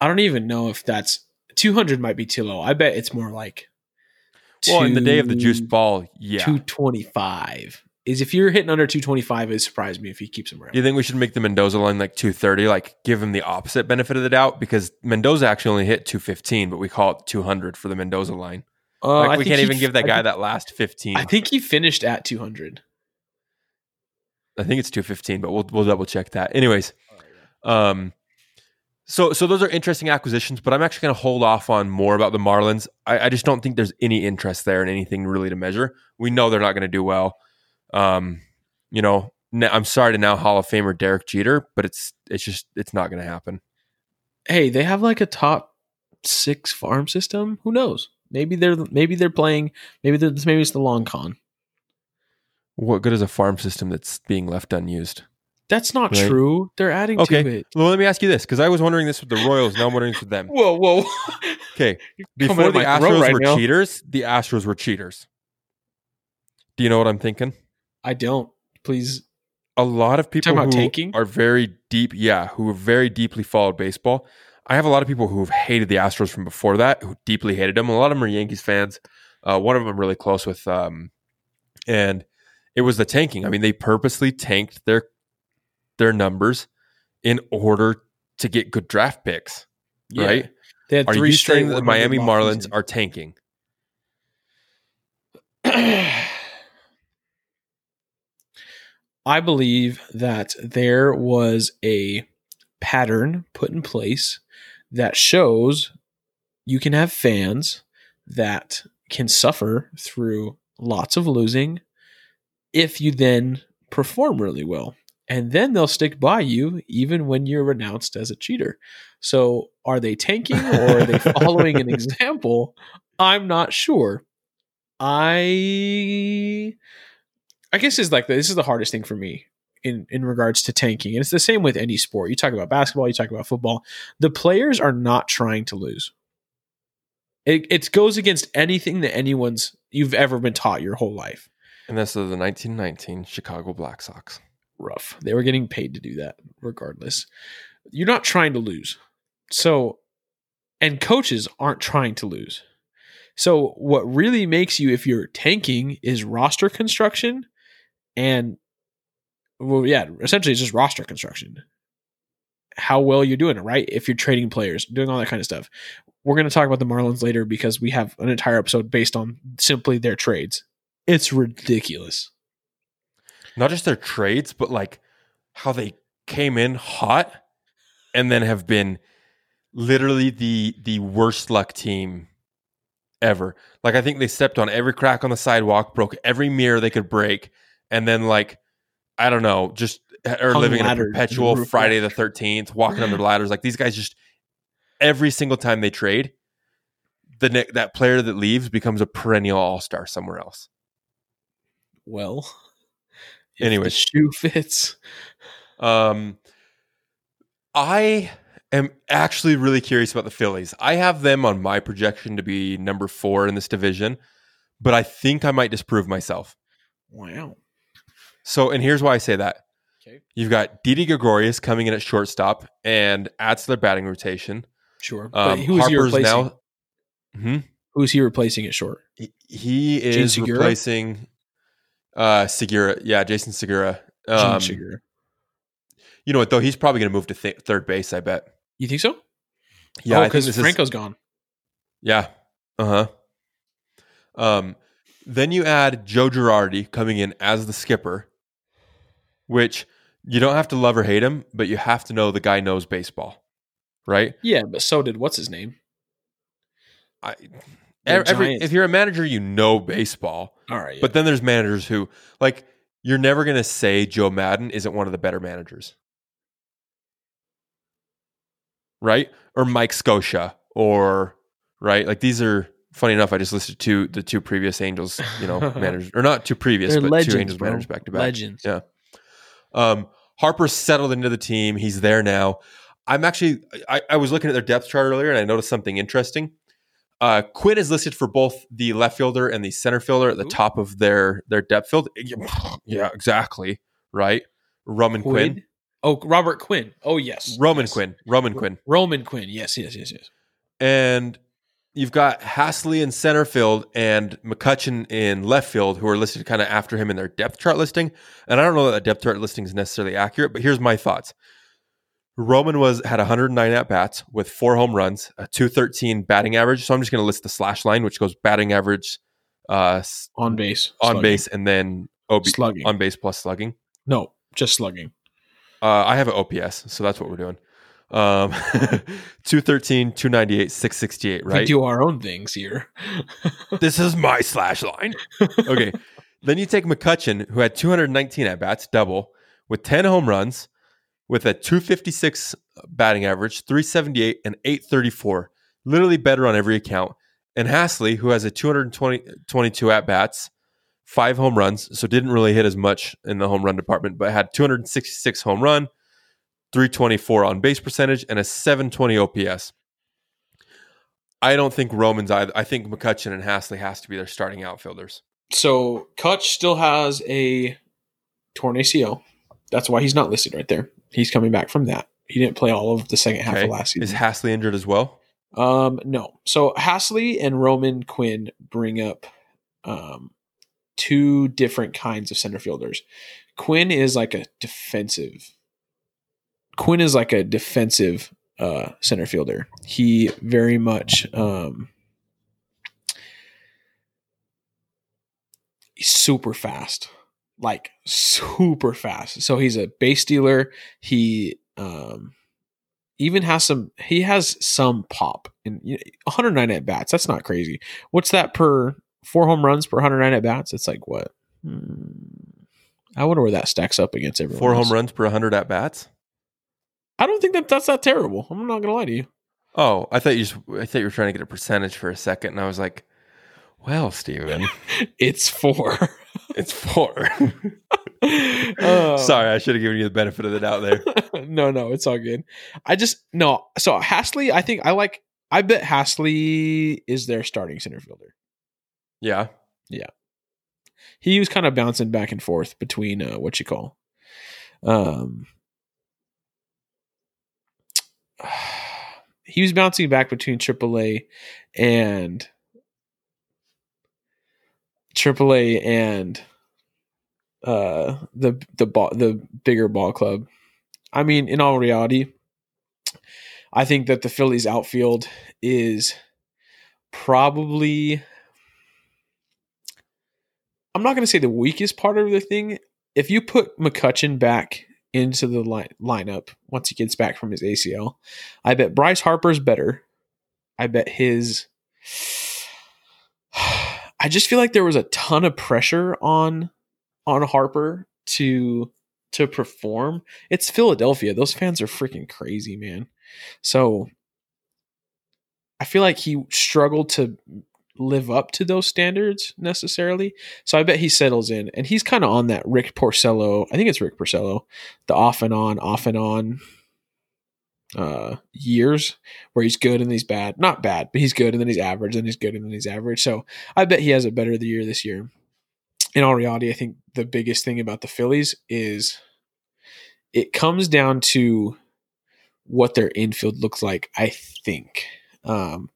I don't even know if that's 200 might be too low. I bet it's more like Well, in the day of the juice ball, yeah. 225 is if you're hitting under 225, it surprised me if he keeps him around. Do you think we should make the Mendoza line like 230, like give him the opposite benefit of the doubt? Because Mendoza actually only hit 215, but we call it 200 for the Mendoza line. Uh, Like we can't even give that guy think- that last 15. I think he finished at 200. I think it's 215, but we'll we'll double check that. Anyways, um so so those are interesting acquisitions, but I'm actually going to hold off on more about the Marlins. I, I just don't think there's any interest there in anything really to measure. We know they're not going to do well. Um, you know, n- I'm sorry to now Hall of Famer Derek Jeter, but it's it's just it's not going to happen. Hey, they have like a top six farm system. Who knows? Maybe they're maybe they're playing. Maybe they're, maybe it's the long con. What good is a farm system that's being left unused? That's not Right. true. They're adding Okay. to it. Well, let me ask you this because I was wondering this with the Royals. Now I'm wondering this with them. Whoa, whoa! Okay, before the Astros right were now. cheaters, the Astros were cheaters. Do you know what I'm thinking? I don't. Please. a lot of people who tanking? are very deep, yeah, who have very deeply followed baseball. I have a lot of people who have hated the Astros from before that, who deeply hated them. A lot of them are Yankees fans. Uh, one of them I'm really close with, um, and it was the tanking. I mean, they purposely tanked their their numbers in order to get good draft picks. Yeah. Right? They had Are three you straight saying that the Miami Marlins are tanking? I believe that there was a pattern put in place that shows you can have fans that can suffer through lots of losing if you then perform really well. And then they'll stick by you even when you're renounced as a cheater. So are they tanking or are they following an example? I'm not sure. I I guess is like this is the hardest thing for me in in regards to tanking. And it's the same with any sport. You talk about basketball, you talk about football. The players are not trying to lose. It it goes against anything that anyone's you've ever been taught your whole life. And that's the 1919 Chicago Black Sox. Rough. They were getting paid to do that regardless. You're not trying to lose. So and coaches aren't trying to lose. So what really makes you if you're tanking is roster construction and well yeah, essentially it's just roster construction. How well you're doing it, right? If you're trading players, doing all that kind of stuff. We're going to talk about the Marlins later because we have an entire episode based on simply their trades. It's ridiculous. not just their trades, but like how they came in hot and then have been literally the the worst luck team ever. Like I think they stepped on every crack on the sidewalk, broke every mirror they could break, and then like I don't know, just are living in a ladders in the perpetual. Friday the Thirteenth, walking under ladders. Like these guys just every single time they trade, the ne- that player that leaves becomes a perennial all star somewhere else. Well, Anyway, the shoe fits. Um, I am actually really curious about the Phillies. I have them on my projection to be number four in this division, but I think I might disprove myself. Wow. So, and here's why I say that. Okay. You've got Didi Gregorius coming in at shortstop and adds to their batting rotation. Sure. but Um, who's he Harper's replacing? now. Hmm? Who's he replacing at short? He, he is replacing uh Segura. Yeah, Jason Segura. Um, Segura. you know what though? He's probably going to move to th- third base. I bet. You think so? Yeah, oh, because is- Franco's gone. Yeah. Uh huh. Um, then you add Joe Girardi coming in as the skipper, which you don't have to love or hate him, but you have to know the guy knows baseball, right? Yeah, but so did what's his name? I, every, if you're a manager, you know baseball, All right. but then there's managers who, like, you're never going to say Joe Maddon isn't one of the better managers, right? Or Mike Scioscia, or right? Like these are funny enough. I just listed two the two previous Angels, you know, managers, or not two previous, They're but legends, two Angels bro. managers back to back. legends. Yeah. Um, Harper's settled into the team. He's there now. I'm actually, I, I was looking at their depth chart earlier and I noticed something interesting. Uh, Quinn is listed for both the left fielder and the center fielder at the Ooh. top of their their depth field. Yeah, exactly. Right. Roman Quinn. Quinn? Oh, Robert Quinn. Oh, yes. Roman Yes. Quinn. Roman Quinn. Roman Quinn. Yes, yes, yes, yes. And you've got Haseley in center field and McCutchen in left field, who are listed kind of after him in their depth chart listing. And I don't know that the depth chart listing is necessarily accurate, but here's my thoughts. Roman was had 109 at bats with four home runs, a 213 batting average. So I'm just going to list the slash line, which goes batting average, uh, On base. on slugging. base, and then OB, Slugging. on base plus slugging. No, just slugging. Uh, I have an OPS, so that's what we're doing. Um, 213, 298, 668, We right? do our own things here. this is my slash line. Okay. then you take McCutchen, who had 219 at bats, double, with 10 home runs, with a 256 batting average, 378, and 834. Literally better on every account. And Haseley, who has a 222 at bats, five home runs, so didn't really hit as much in the home run department, but had 266 home run, 324 on base percentage, and a 720 OPS. I don't think Romans either. I think McCutchen and Haseley has to be their starting outfielders. So Kutch still has a torn ACL. That's why he's not listed right there. He's coming back from that. He didn't play all of the second half Okay. of last season. Is. Haseley injured as well? Um, no. So Haseley and Roman Quinn bring up um, two different kinds of center fielders. Quinn is like a defensive. Quinn is like a defensive uh, center fielder. He very much um, he's super fast, like super fast. So he's a base stealer. He um, even has some. He has some pop and you know, 109 at bats. That's not crazy. What's that per four home runs per 109 at bats? It's like what? Hmm. I wonder where that stacks up against everyone. Four else. home runs per 100 at bats? I don't think that that's that terrible. I'm not gonna lie to you. Oh, I thought you just, I thought you were trying to get a percentage for a second, and I was like, well, Stephen, It's four. it's four. Uh, Sorry, I should have given you the benefit of the doubt there. no, no, it's all good. I just no. So Haseley, I think I like. I bet Haseley is their starting center fielder. Yeah. Yeah. He was kind of bouncing back and forth between uh, what you call, um, he was bouncing back between AAA and AAA and uh the the ball the bigger ball club. I mean, in all reality, I think that the Phillies outfield is probably I'm not going to say the weakest part of the thing. If you put McCutchen back into the line, lineup once he gets back from his ACL, I bet Bryce Harper's better. I bet his. I just feel like there was a ton of pressure on on Harper to to perform. It's Philadelphia; those fans are freaking crazy, man. So I feel like he struggled to live up to those standards necessarily. So I bet he settles in, and he's kind of on that Rick Porcello. I think it's Rick Porcello, the off and on, off and on uh years where he's good and he's bad. Not bad but he's good and then he's average and he's good and then he's average. So i bet he has a better year this year. In all reality i think the biggest thing about the phillies is it comes down to what their infield looks like i think. Um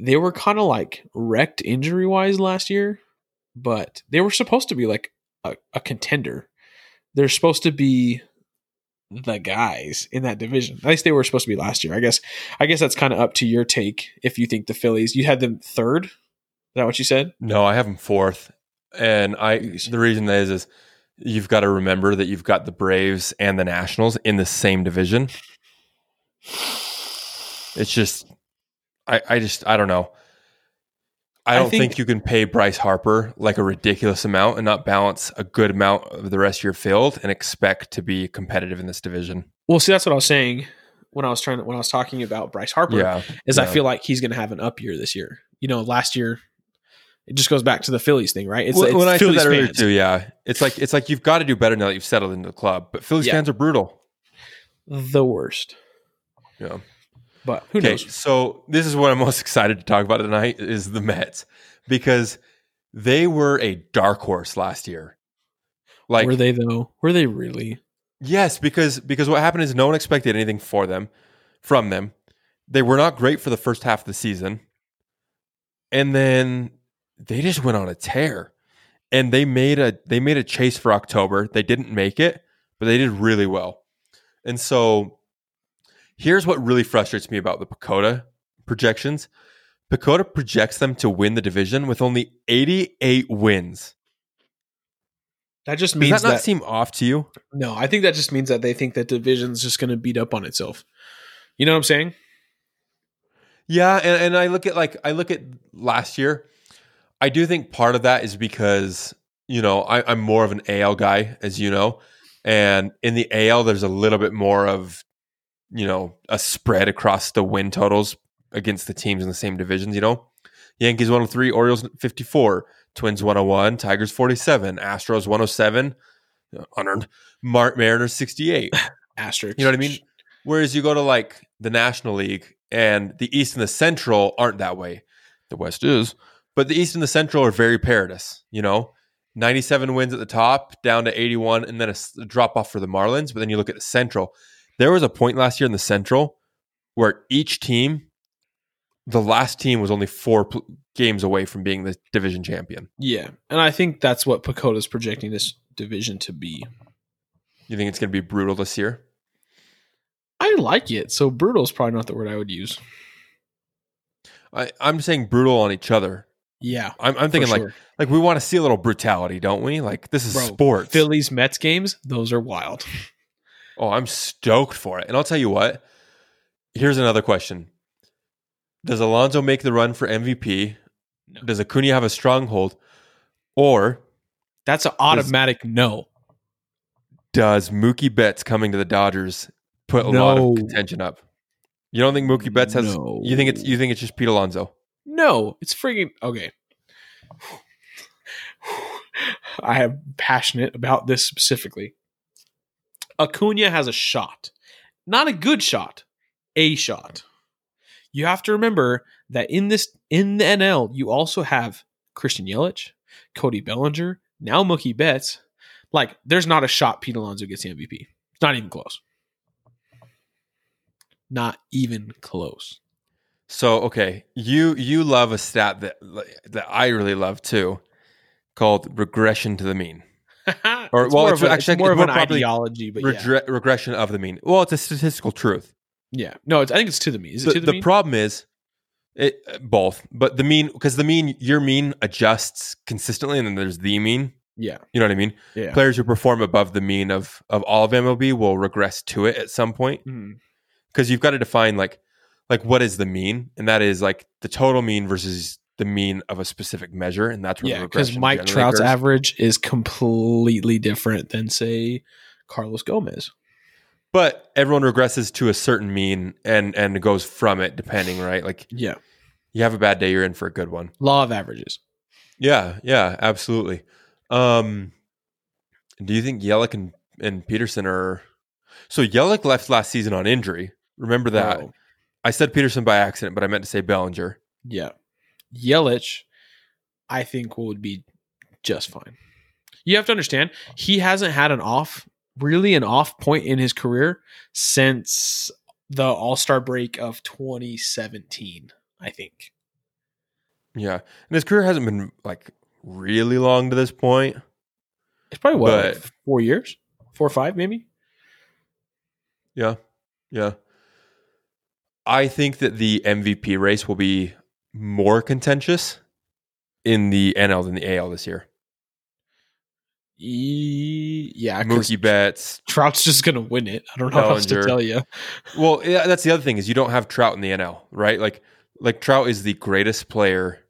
they were kind of like wrecked injury wise last year but they were supposed to be like a, a contender. They're supposed to be the guys in that division. At least they were supposed to be last year. I guess. I guess that's kind of up to your take. If you think the Phillies, you had them third. Is that what you said? No, I have them fourth. And I the reason is is you've got to remember that you've got the Braves and the Nationals in the same division. It's just I, I just I don't know. I I don't think, think- you can pay Bryce Harper like a ridiculous amount and not balance a good amount of the rest of your field and expect to be competitive in this division. Well, see, that's what I was saying when I was trying to, when I was talking about Bryce Harper. Yeah. is I feel like he's going to have an up year this year. You know, last year it just goes back to the Phillies thing, right? It's, Well, it's when I said that earlier fans. too, yeah, it's like it's like you've got to do better now that you've settled into the club. But Phillies Yeah. fans are brutal. the worst. Yeah. But who Okay, knows? so this is what I'm most excited to talk about tonight is the Mets because they were a dark horse last year. Like Were they though? Were they really? yes, because because what happened is no one expected anything for them from them. They were not great for the first half of the season. and then they just went on a tear. And they made a they made a chase for October. They didn't make it, but they did really well. And so here's what really frustrates me about the PECOTA projections. PECOTA projects them to win the division with only 88 wins. That just Does means that not seem off to you? no. I think that just means that they think that division's just going to beat up on itself. You know what I'm saying? Yeah, and, and I look at like I look at last year. I do think part of that is because you know I, I'm more of an AL guy, as you know, and in the AL there's a little bit more of you know a spread across the win totals against the teams in the same divisions. You know, Yankees 103, Orioles 54, Twins 101, Tigers 47, Astros 107, uh, unearned, Mar- Mariners 68. Asterisk. You know what I mean? Whereas you go to like the National League and the East and the Central aren't that way. The West is, but the East and the Central are very paritous. You know, 97 wins at the top, down to 81, and then a, s- a drop off for the Marlins. But then you look at the Central. There was a point last year in the Central where each team, the last team was only four pl- games away from being the division champion. Yeah, and I think that's what PECOTA's projecting this division to be. You think it's going to be brutal this year? I like it. So brutal is probably not the word I would use. I, I'm saying brutal on each other. Yeah, I'm, I'm thinking like sure. like we want to see a little brutality, don't we? Like this is Bro, sports. Phillies Mets games, those are wild. Oh, I'm stoked for it. And I'll tell you what. Here's another question: Does Alonso make the run for MVP? No. Does Acuna have a stronghold, or That's an automatic no. does Mookie Betts coming to the Dodgers put a lot of contention up? You don't think Mookie Betts has? No. You think it's you think it's just Pete Alonso? No, it's freaking okay. I am passionate about this specifically. Acuna has a shot, not a good shot, a shot. You have to remember that in this in the NL, you also have Christian Yelich, Cody Bellinger, now Mookie Betts. Like, there's not a shot Pete Alonso gets the MVP. It's not even close. Not even close. So okay, you you love a stat that that I really love too, called regression to the mean. Or- well, it's a- actually- it's more of an ideology, but yeah. Regression of the mean. Well, it's a statistical truth. Yeah. No, it's, I think it's to the mean. Is it the, to the, the mean? problem is it both but the mean because the mean your mean adjusts consistently and then there's the mean yeah. you know what i mean Yeah. players who perform above the mean of of all of mlb will regress to it at some point mm-hmm. because you've got to define like like what is the mean and that is like the total mean versus the mean of a specific measure and that's where Yeah, because Mike Trout's occurs. average is completely different than, say, Carlos Gomez. but everyone regresses to a certain mean and and goes from it depending right like Yeah. you have a bad day you're in for a good one Law of averages. Yeah, yeah, absolutely. Um, do you think Yelich and, and Peterson are? So Yelich left last season on injury. Remember that? Oh, I said Peterson by accident, but I meant to say Bellinger. yeah. Yelich, I think, would be just fine. You have to understand, he hasn't had an off, really an off point in his career since the All Star break of 2017, I think. Yeah, and his career hasn't been like really long to this point. It's probably what, But- like four years? Four or five, maybe? Yeah, yeah. I think that the MVP race will be more contentious in the NL than the AL this year. E- yeah, Mookie Betts, Trout's just gonna win it. I don't know how else to tell you. Well, yeah, that's the other thing is you don't have Trout in the NL, right? Like, like Trout is the greatest player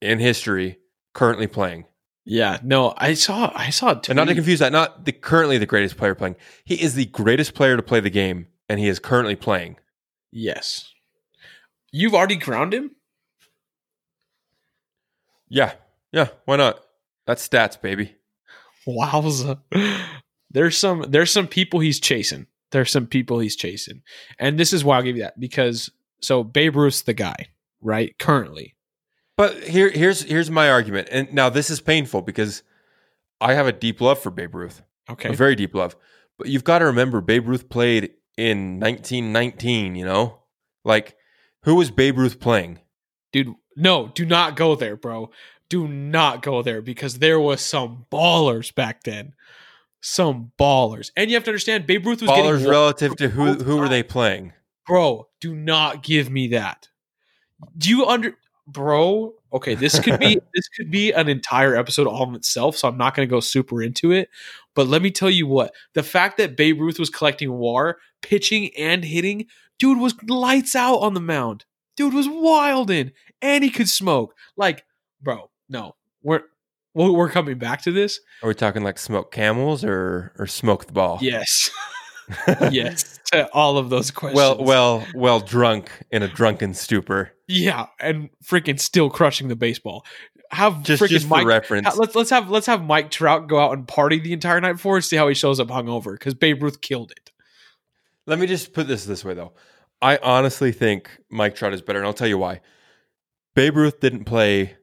in history currently playing, Yeah, no, I saw, I saw, a and not to confuse that, not the currently the greatest player playing. He is the greatest player to play the game, and he is currently playing. Yes, you've already crowned him. Yeah, yeah. Why not? That's stats, baby. Wowza! There's some, there's some people he's chasing. There's some people he's chasing, and this is why I'll give you that because so Babe Ruth's the guy, right? Currently, But here, here's here's my argument, and now this is painful because I have a deep love for Babe Ruth, okay. a very deep love. But you've got to remember, Babe Ruth played in 1919. You know, like who was Babe Ruth playing? Dude, no, do not go there, bro. Do not go there because there was some ballers back then. Some ballers. And you have to understand Babe Ruth was Ballers getting relative to who who were they playing? bro do not give me that do you under bro okay this could be this could be an entire episode all in itself so i'm not going to go super into it but let me tell you what the fact that babe ruth was collecting war pitching and hitting dude was lights out on the mound dude was wildin and he could smoke like bro no we're we're we're coming back to this Are we talking like smoke camels or or smoke the ball? yes yes to all of those questions well, well, well, drunk in a drunken stupor. Yeah, and freaking still crushing the baseball. Have Just, freaking just for Mike. reference. let's let's have let's have Mike Trout go out and party the entire night before and see how he shows up hungover because Babe Ruth killed it. Let me just put this this way, though. I honestly think Mike Trout is better, and I'll tell you why. Babe Ruth didn't play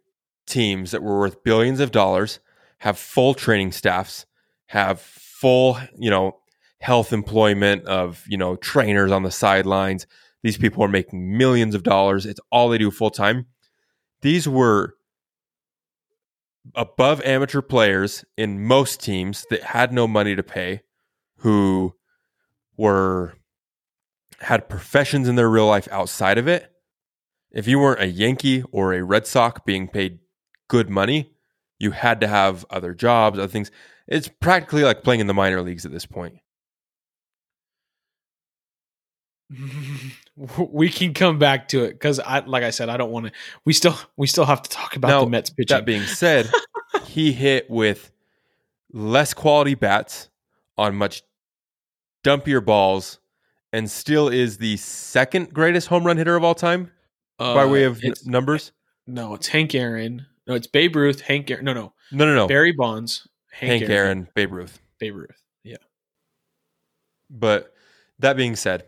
teams that were worth billions of dollars, have full training staffs, have full, you know, health employment of, you know, trainers on the sidelines. These people are making millions of dollars. It's all they do full time. These were above amateur players in most teams that had no money to pay, who were had professions in their real life outside of it. If you weren't a Yankee or a Red Sox being paid good money, you had to have other jobs, other things. It's practically like playing in the minor leagues at this point. we can come back to it because I, like I said, I don't want to. We still we still have to talk about Now, the Mets pitching. That being said, he hit with less quality bats on much dumpier balls and still is the second greatest home run hitter of all time by Uh, way of n- numbers. no, it's Hank Aaron. No, it's Babe Ruth. Hank Aaron. No, no, No, no, no. Barry Bonds. Hank, Hank Aaron, Babe Ruth. Babe Ruth. Yeah. But that being said,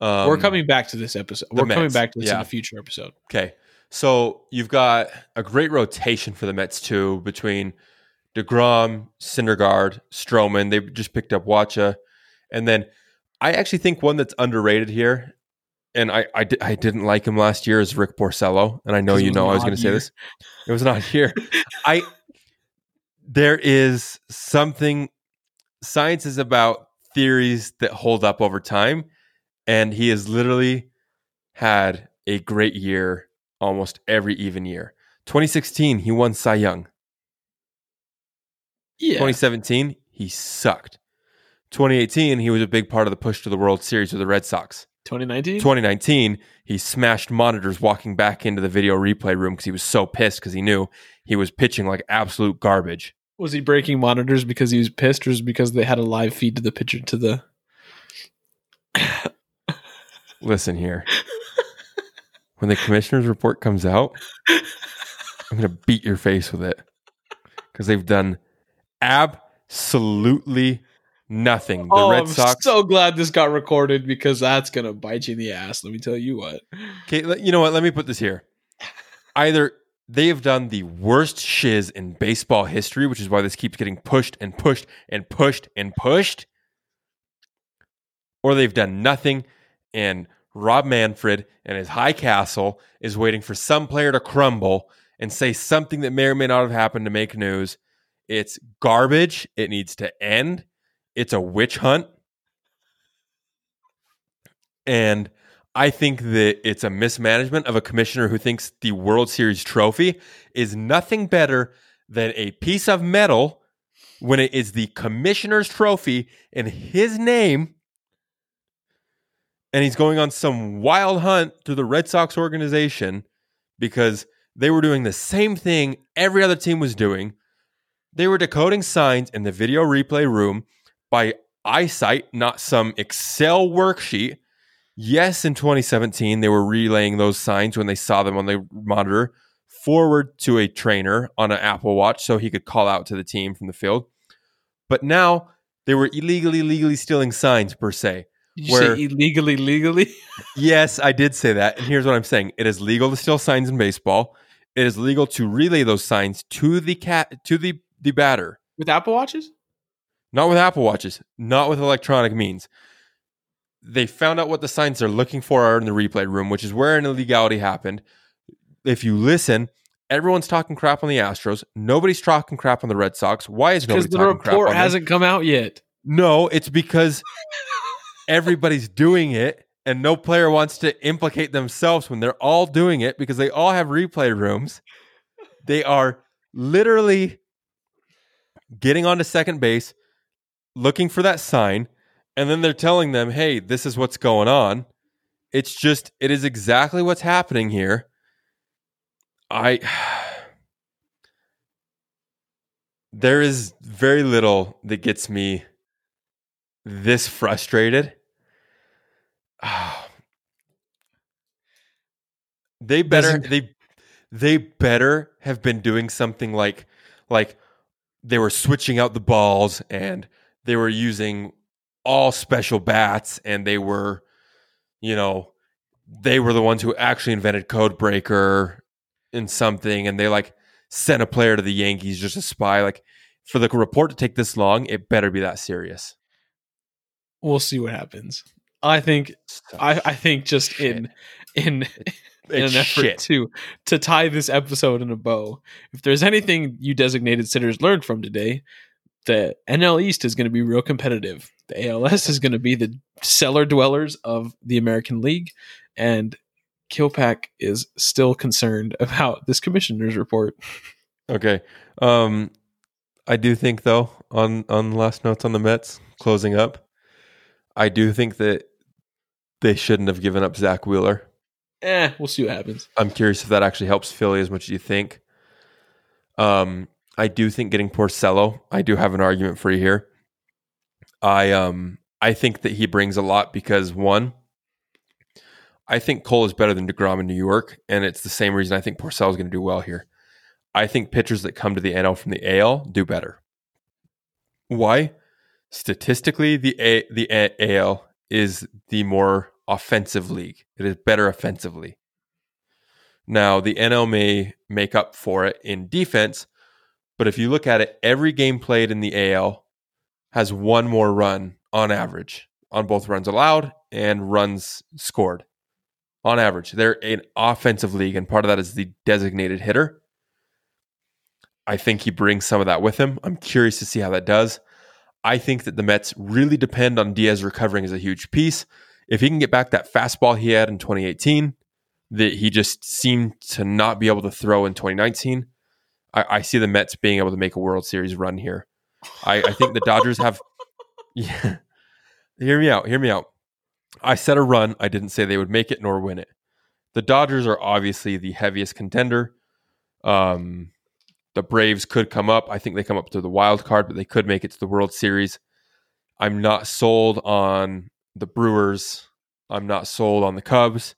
um, We're coming back to this episode. We're coming back to this in a future episode. Okay. So you've got a great rotation for the Mets too between DeGrom, Syndergaard, Stroman. They just picked up Wacha. And then I actually think one that's underrated here, and I, I, di- I didn't like him last year, is Rick Porcello. And I know you know I was going to say this. It was not here. I there is something science is about theories that hold up over time and he has literally had a great year almost every even year 2016 he won cy young Yeah. 2017 he sucked 2018 he was a big part of the push to the world series with the red sox 2019. 2019 he smashed monitors walking back into the video replay room because he was so pissed because he knew he was pitching like absolute garbage Was he breaking monitors because he was pissed, or is it because they had a live feed to the pitcher to the? Listen here. when the commissioner's report comes out, I'm going to beat your face with it because they've done absolutely nothing. The oh, Red I'm Sox. so glad this got recorded because that's gonna bite you in the ass. Let me tell you what. okay, you know what? Let me put this here. Either they have done the worst shiz in baseball history, which is why this keeps getting pushed and pushed and pushed and pushed, or they've done nothing and Rob Manfred and his high castle is waiting for some player to crumble and say something that may or may not have happened to make news. It's garbage. It needs to end. It's a witch hunt. And I think that it's a mismanagement of a commissioner who thinks the World Series trophy is nothing better than a piece of metal when it is the commissioner's trophy in his name and he's going on some wild hunt through the Red Sox organization because they were doing the same thing every other team was doing. They were decoding signs in the video replay room by eyesight, not some Excel worksheet. Yes, in 2017, they were relaying those signs when they saw them on the monitor forward to a trainer on an Apple Watch so he could call out to the team from the field. But now they were illegally, legally stealing signs per se. Did you Where- say illegally, legally? Yes, I did say that. And here's what I'm saying. It is legal to steal signs in baseball. It is legal to relay those signs to the cat to the the batter. With Apple Watches? Not with Apple Watches, not with electronic means. they found out what the signs they're looking for are in the replay room, which is where an illegality happened. If you listen, everyone's talking crap on the Astros. Nobody's talking crap on the Red Sox. Why is Because nobody the talking crap report on them? hasn't come out yet. No, it's because everybody's doing it and no player wants to implicate themselves when they're all doing it because they all have replay rooms. They are literally getting onto second base, looking for that sign, and then they're telling them, hey, this is what's going on. It's just, it is exactly what's happening here. I. There is very little that gets me this frustrated. they better Doesn't- they they better have been doing something like like they were switching out the balls and they were using all special bats and they were you know they were the ones who actually invented code breaker in something and they like sent a player to the Yankees just to spy like for the report to take this long it better be that serious We'll see what happens. I think I, I think just Shit. in in in It's an effort shit. to to tie this episode in a bow. If there's anything you designated sitters learned from today, the NL East is going to be real competitive. The ALS is going to be the cellar dwellers of the American League, and Killpack is still concerned about this commissioner's report. Okay. Um I do think though on on last notes on the Mets closing up, I do think that they shouldn't have given up Zack Wheeler. Eh, we'll see what happens. I'm curious if that actually helps Philly as much as you think. Um I do think getting Porcello, I do have an argument for you here. I um I think that he brings a lot because one, I think Cole is better than DeGrom in New York, and it's the same reason I think Porcello is going to do well here. I think pitchers that come to the NL from the AL do better. Why? Statistically, the A, the A- AL is the more offensive league. It is better offensively. Now, the NL may make up for it in defense, but if you look at it, every game played in the AL has one more run on average on both runs allowed and runs scored. On average, they're an offensive league, and part of that is the designated hitter. I think he brings some of that with him. I'm curious to see how that does. I think that the Mets really depend on Diaz recovering as a huge piece. If he can get back that fastball he had in 2018, that he just seemed to not be able to throw in 2019, I, I see the Mets being able to make a World Series run here. I, I think the Dodgers have. Yeah, hear me out. Hear me out. I said a run. I didn't say they would make it nor win it. The Dodgers are obviously the heaviest contender. Um, the Braves could come up. I think they come up to the wild card, but they could make it to the World Series. I'm not sold on the Brewers. I'm not sold on the Cubs.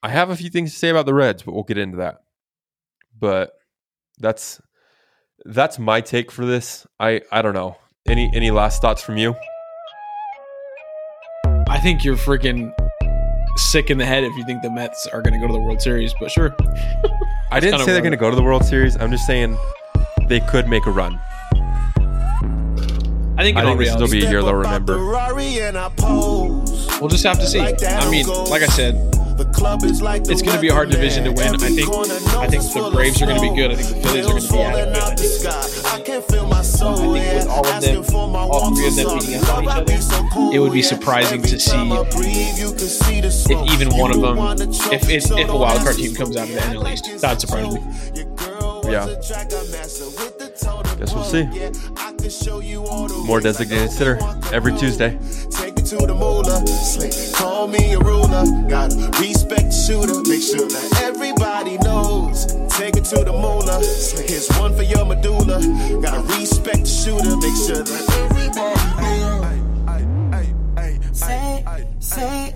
I have a few things to say about the Reds, but we'll get into that. But that's that's my take for this. I I don't know. Any any last thoughts from you? I think you're freaking sick in the head if you think the Mets are going to go to the World Series, but sure. I didn't say they're going to go to the World Series. I'm just saying they could make a run. I think in I all think this will reality, be a year they'll remember. we'll just have to see. I mean, like I said, it's going to be a hard division to win. I think I think the Braves are going to be good. I think the Phillies are going to be adequate. I think, I think with all of them, all three of them beating up on each other, it would be surprising to see if even one of them, if if, if a wild card team comes out of the NL East. That'd surprise me. Yeah. Guess we'll see. More designated sitter every Tuesday. Take it to the moolah. Slick, call me a ruler. Gotta respect the shooter. Make sure that everybody knows. Take it to the moolah. Slick, here's one for your medulla. Gotta respect the shooter. Make sure that everybody knows. Say, say,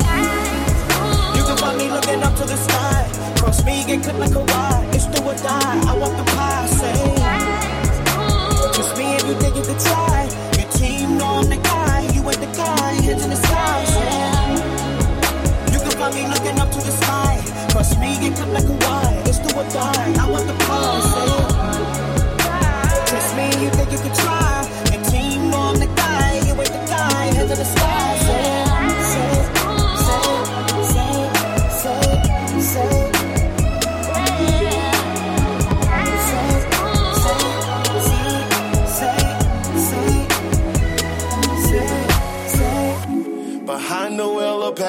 you can find me looking up to the sky. Cross me, get cut like a ride. It's do or die. I want the pie. Say, just me and you think you could try. Your team know I'm the guy with the guy, heads in the sky. Yeah. You can find me looking up to the sky. Trust me it come like a wire. It's do or die. I want the prize. Yeah. Trust me, you think you can try. And team on the guy, you with the guy, heads in the sky.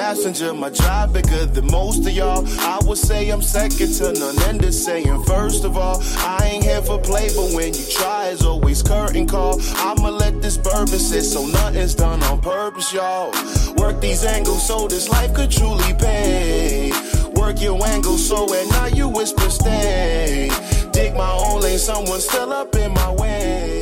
Passenger, my drive bigger than most of y'all. I would say I'm second to none, and to saying first of all, I ain't here for play, but when you try, it's always curtain call. I'ma let this bourbon sit so nothing's done on purpose, y'all. Work these angles so this life could truly pay. Work your angles so at night you whisper stay. Dig my own lane, someone still up in my way.